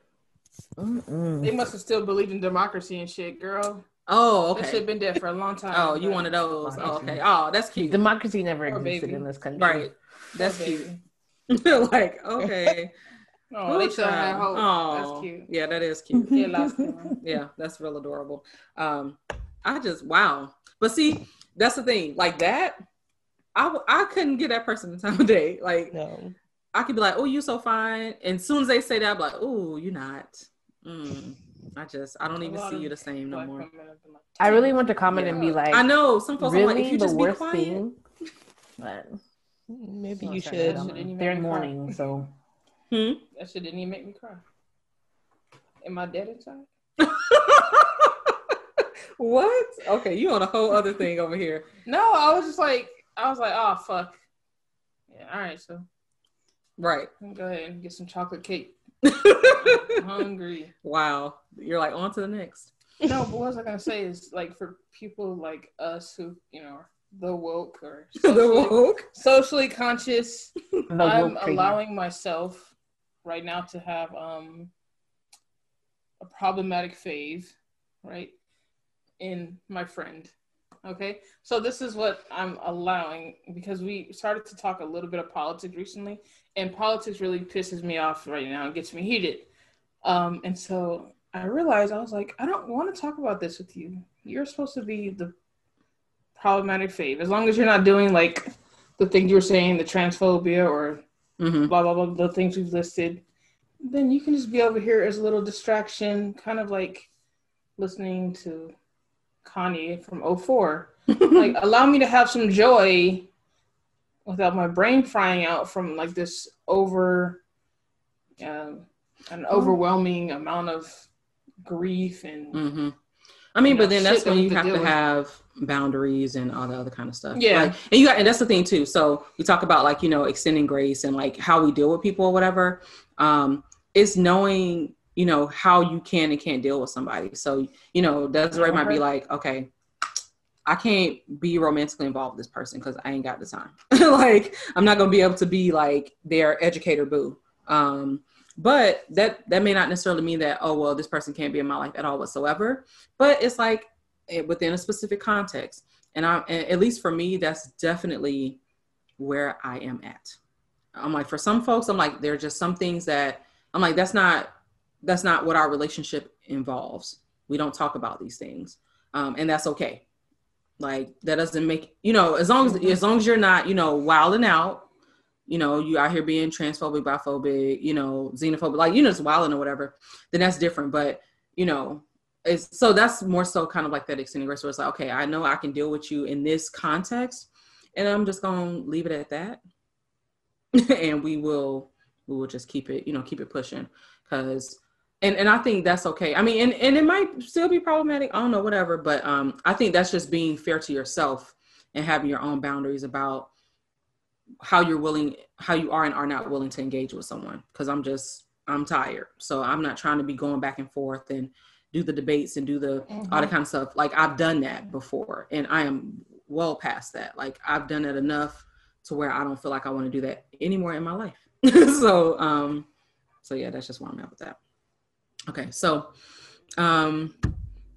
Mm-mm. They must have still believed in democracy and shit, girl. Oh, okay. That shit been dead for a long time. Oh, you one of those? Oh, okay. Oh, that's cute. Democracy never Poor existed baby. in this country. Right. That's Poor cute. like okay. Oh, they still have hope. Oh, that's cute. Yeah, that is cute. yeah, yeah, that's real adorable. Um, I just wow. But see, that's the thing. Like that, I I couldn't get that person the time of day. Like no. I could be like, "Oh, you so fine," and as soon as they say that, I'm like, "Oh, you're not." Mm. I just I don't even see you the same no more. I really want to comment yeah. and be like, I know some folks really like, if you just be quiet. Thing? But maybe you should. They're in mourning, so hmm? that shit didn't even make me cry. Am I dead inside? what? Okay, you on a whole other thing over here. No, I was just like, I was like, oh fuck. Yeah, all right, so. Right. Go ahead and get some chocolate cake. I'm hungry. Wow. You're like on to the next. No, but what was I gonna say is like for people like us who, you know, the woke or socially, the woke socially conscious, I'm allowing myself right now to have um a problematic phase, right? In my friend. Okay, so this is what I'm allowing because we started to talk a little bit of politics recently, and politics really pisses me off right now and gets me heated. Um, and so I realized I was like, I don't want to talk about this with you. You're supposed to be the problematic fave. As long as you're not doing like the things you were saying, the transphobia or mm-hmm. blah blah blah, the things we've listed, then you can just be over here as a little distraction, kind of like listening to Kanye from 04. like allow me to have some joy without my brain frying out from like this over um, an overwhelming amount of grief and mm-hmm. I mean, you know, but then that's when you have to, to have boundaries and all the other kind of stuff. Yeah. Like, and you got, and that's the thing too. So we talk about like, you know, extending grace and like how we deal with people or whatever. Um, it's knowing, you know, how you can and can't deal with somebody. So, you know, Desiree might be like, okay, I can't be romantically involved with this person because I ain't got the time. like, I'm not gonna be able to be like their educator boo. Um, but that that may not necessarily mean that oh well this person can't be in my life at all whatsoever. But it's like it, within a specific context, and I and at least for me that's definitely where I am at. I'm like for some folks I'm like there are just some things that I'm like that's not that's not what our relationship involves. We don't talk about these things, um, and that's okay. Like that doesn't make you know as long as as long as you're not you know wilding out, you know you out here being transphobic, biphobic, you know xenophobic, like you know just wilding or whatever, then that's different. But you know it's so that's more so kind of like that extending grace where it's like okay I know I can deal with you in this context, and I'm just gonna leave it at that, and we will we will just keep it you know keep it pushing because and and I think that's okay. I mean, and and it might still be problematic. I don't know, whatever. But um, I think that's just being fair to yourself and having your own boundaries about how you're willing, how you are and are not willing to engage with someone. Because I'm just I'm tired, so I'm not trying to be going back and forth and do the debates and do the mm-hmm. all the kind of stuff. Like I've done that before, and I am well past that. Like I've done it enough to where I don't feel like I want to do that anymore in my life. so um, so yeah, that's just where I'm at with that. Okay, so, um,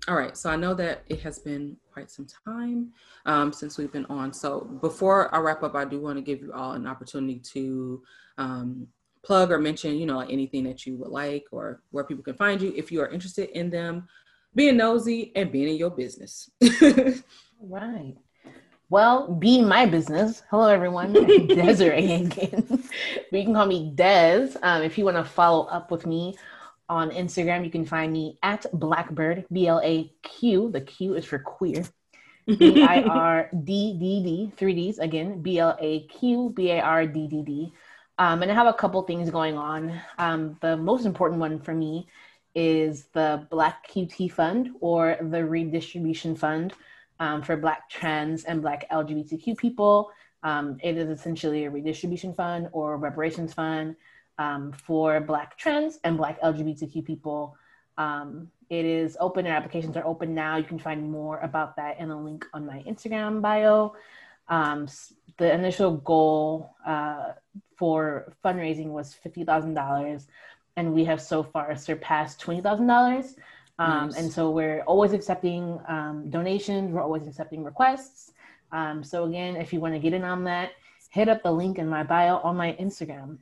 all right. So I know that it has been quite some time um, since we've been on. So before I wrap up, I do want to give you all an opportunity to um, plug or mention, you know, like anything that you would like or where people can find you if you are interested in them being nosy and being in your business. right. Well, be my business. Hello, everyone. Desiree again. but you can call me Des. Um, if you want to follow up with me on Instagram, you can find me at Blackbird, B L A Q. The Q is for queer. B I R D D D, three Ds again, B L A Q B A R D D D. Um, and I have a couple things going on. Um, the most important one for me is the Black QT Fund or the Redistribution Fund um, for Black trans and Black LGBTQ people. Um, it is essentially a redistribution fund or reparations fund um, for Black trans and Black LGBTQ people. Um, it is open, and applications are open now. You can find more about that in a link on my Instagram bio. Um, the initial goal uh, for fundraising was $50,000, and we have so far surpassed $20,000. Um, nice. And so we're always accepting um, donations, we're always accepting requests. Um, so, again, if you want to get in on that, hit up the link in my bio on my Instagram.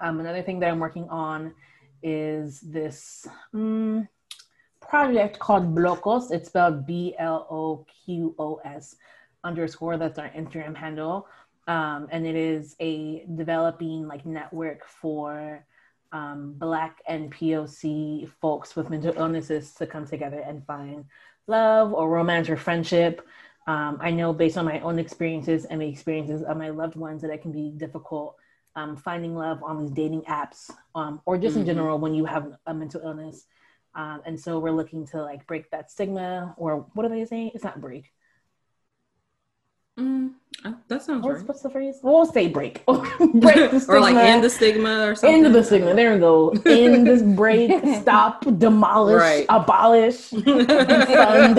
Um, another thing that I'm working on is this um, project called Bloqos. It's spelled B L O Q O S underscore. That's our Instagram handle. Um, and it is a developing like network for um, Black and POC folks with mental illnesses to come together and find love or romance or friendship. Um, I know based on my own experiences and the experiences of my loved ones that it can be difficult um, finding love on these dating apps um, or just mm-hmm. in general when you have a mental illness. Um, and so we're looking to like break that stigma or what are they saying? It's not break. Mm, that sounds what's, right. What's the phrase? We'll say break. break the stigma. or like end the stigma or something. End the stigma. There we go. End this break. stop. Demolish. Right. Abolish. defund.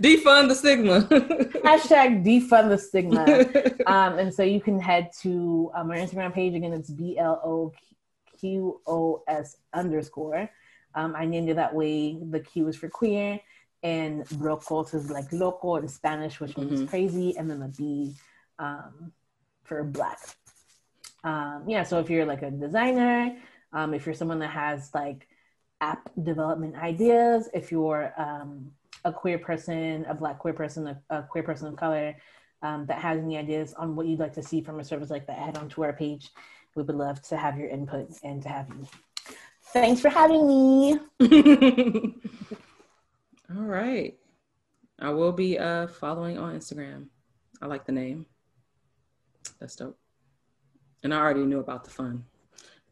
defund the stigma. Hashtag defund the stigma. Um, and so you can head to um, our Instagram page again. It's B L O Q O S underscore. Um, I named it that way. The Q is for queer and Bloqos is like loco in Spanish, which means mm-hmm. crazy, and then the B um, for black. Um, yeah, so if you're like a designer, um, if you're someone that has like app development ideas, if you're um, a queer person, a black queer person, a, a queer person of color um, that has any ideas on what you'd like to see from a service like that, head on to our page. We would love to have your input and to have you. Thanks for having me. All right. I will be uh following on Instagram. I like the name. That's dope. And I already knew about the fun.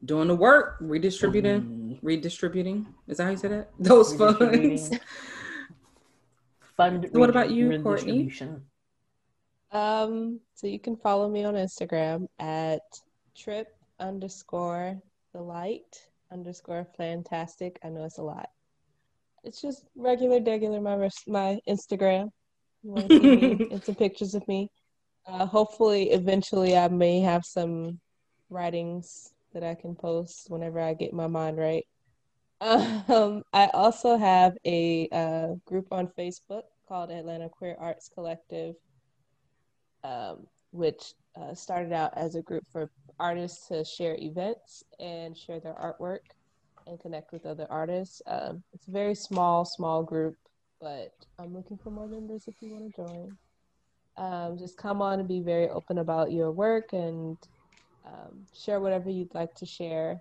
Doing the work, redistributing, mm-hmm. redistributing. Is that how you say that? Those funds. fund. What about you, Courtney? Um, so you can follow me on Instagram at trip underscore the light underscore fantastic. I know it's a lot. It's just regular, regular my res- my Instagram. You want to see me and some pictures of me. Uh, hopefully, eventually, I may have some writings that I can post whenever I get my mind right. Um, I also have a uh, group on Facebook called Atlanta Queer Arts Collective, um, which uh, started out as a group for artists to share events and share their artwork and connect with other artists. Um, it's a very small, small group, but I'm looking for more members if you want to join. Um, just come on and be very open about your work and um, share whatever you'd like to share.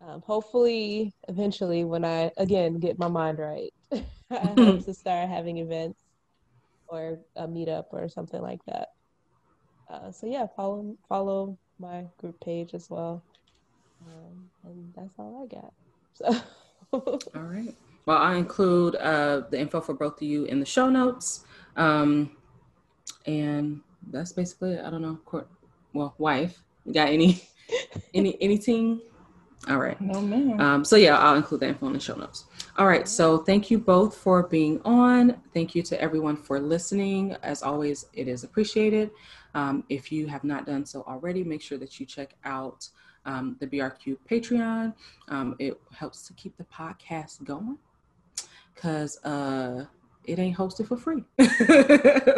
Um, hopefully, eventually, when I again get my mind right, I hope to start having events or a meetup or something like that. Uh, so yeah, follow follow my group page as well, um, and that's all I got. So. all right. Well, I include uh, the info for both of you in the show notes, um, and that's basically it. I don't know. Court, well, wife, you got any any anything? All right. No man. Um, so yeah, I'll include that info in the show notes. All right. So thank you both for being on. Thank you to everyone for listening. As always, it is appreciated. Um, if you have not done so already, make sure that you check out um, the BRQ Patreon. Um, it helps to keep the podcast going because uh, it ain't hosted for free.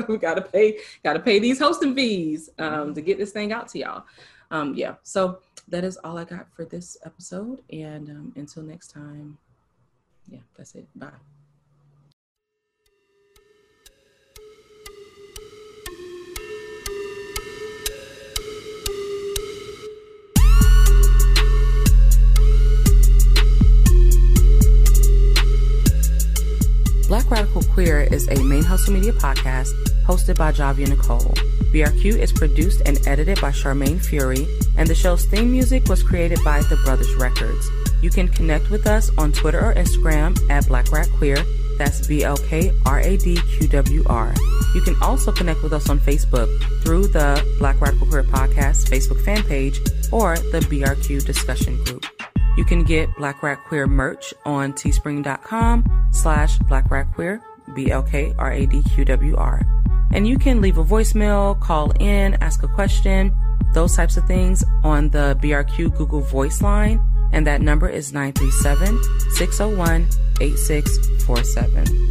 we gotta pay, gotta pay these hosting fees um, to get this thing out to y'all. Um, yeah. So that is all I got for this episode. And um, until next time, yeah, that's it. Bye. Black Radical Queer is a main hustle media podcast hosted by Javia Nicole. BRQ is produced and edited by Charmaine Fury, and the show's theme music was created by The Brothers Records. You can connect with us on Twitter or Instagram at Black Rad Queer. That's B L K R A D Q W R. You can also connect with us on Facebook through the Black Radical Queer Podcast Facebook fan page or the BRQ discussion group. You can get Black Rad Queer merch on teespring.com slash Black Rad Queer, B-L-K-R-A-D-Q-W-R. And you can leave a voicemail, call in, ask a question, those types of things on the BRQ Google voice line. And that number is 937 601 8647.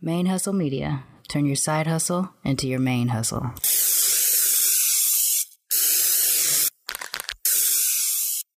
Main Hustle Media. Turn your side hustle into your main hustle.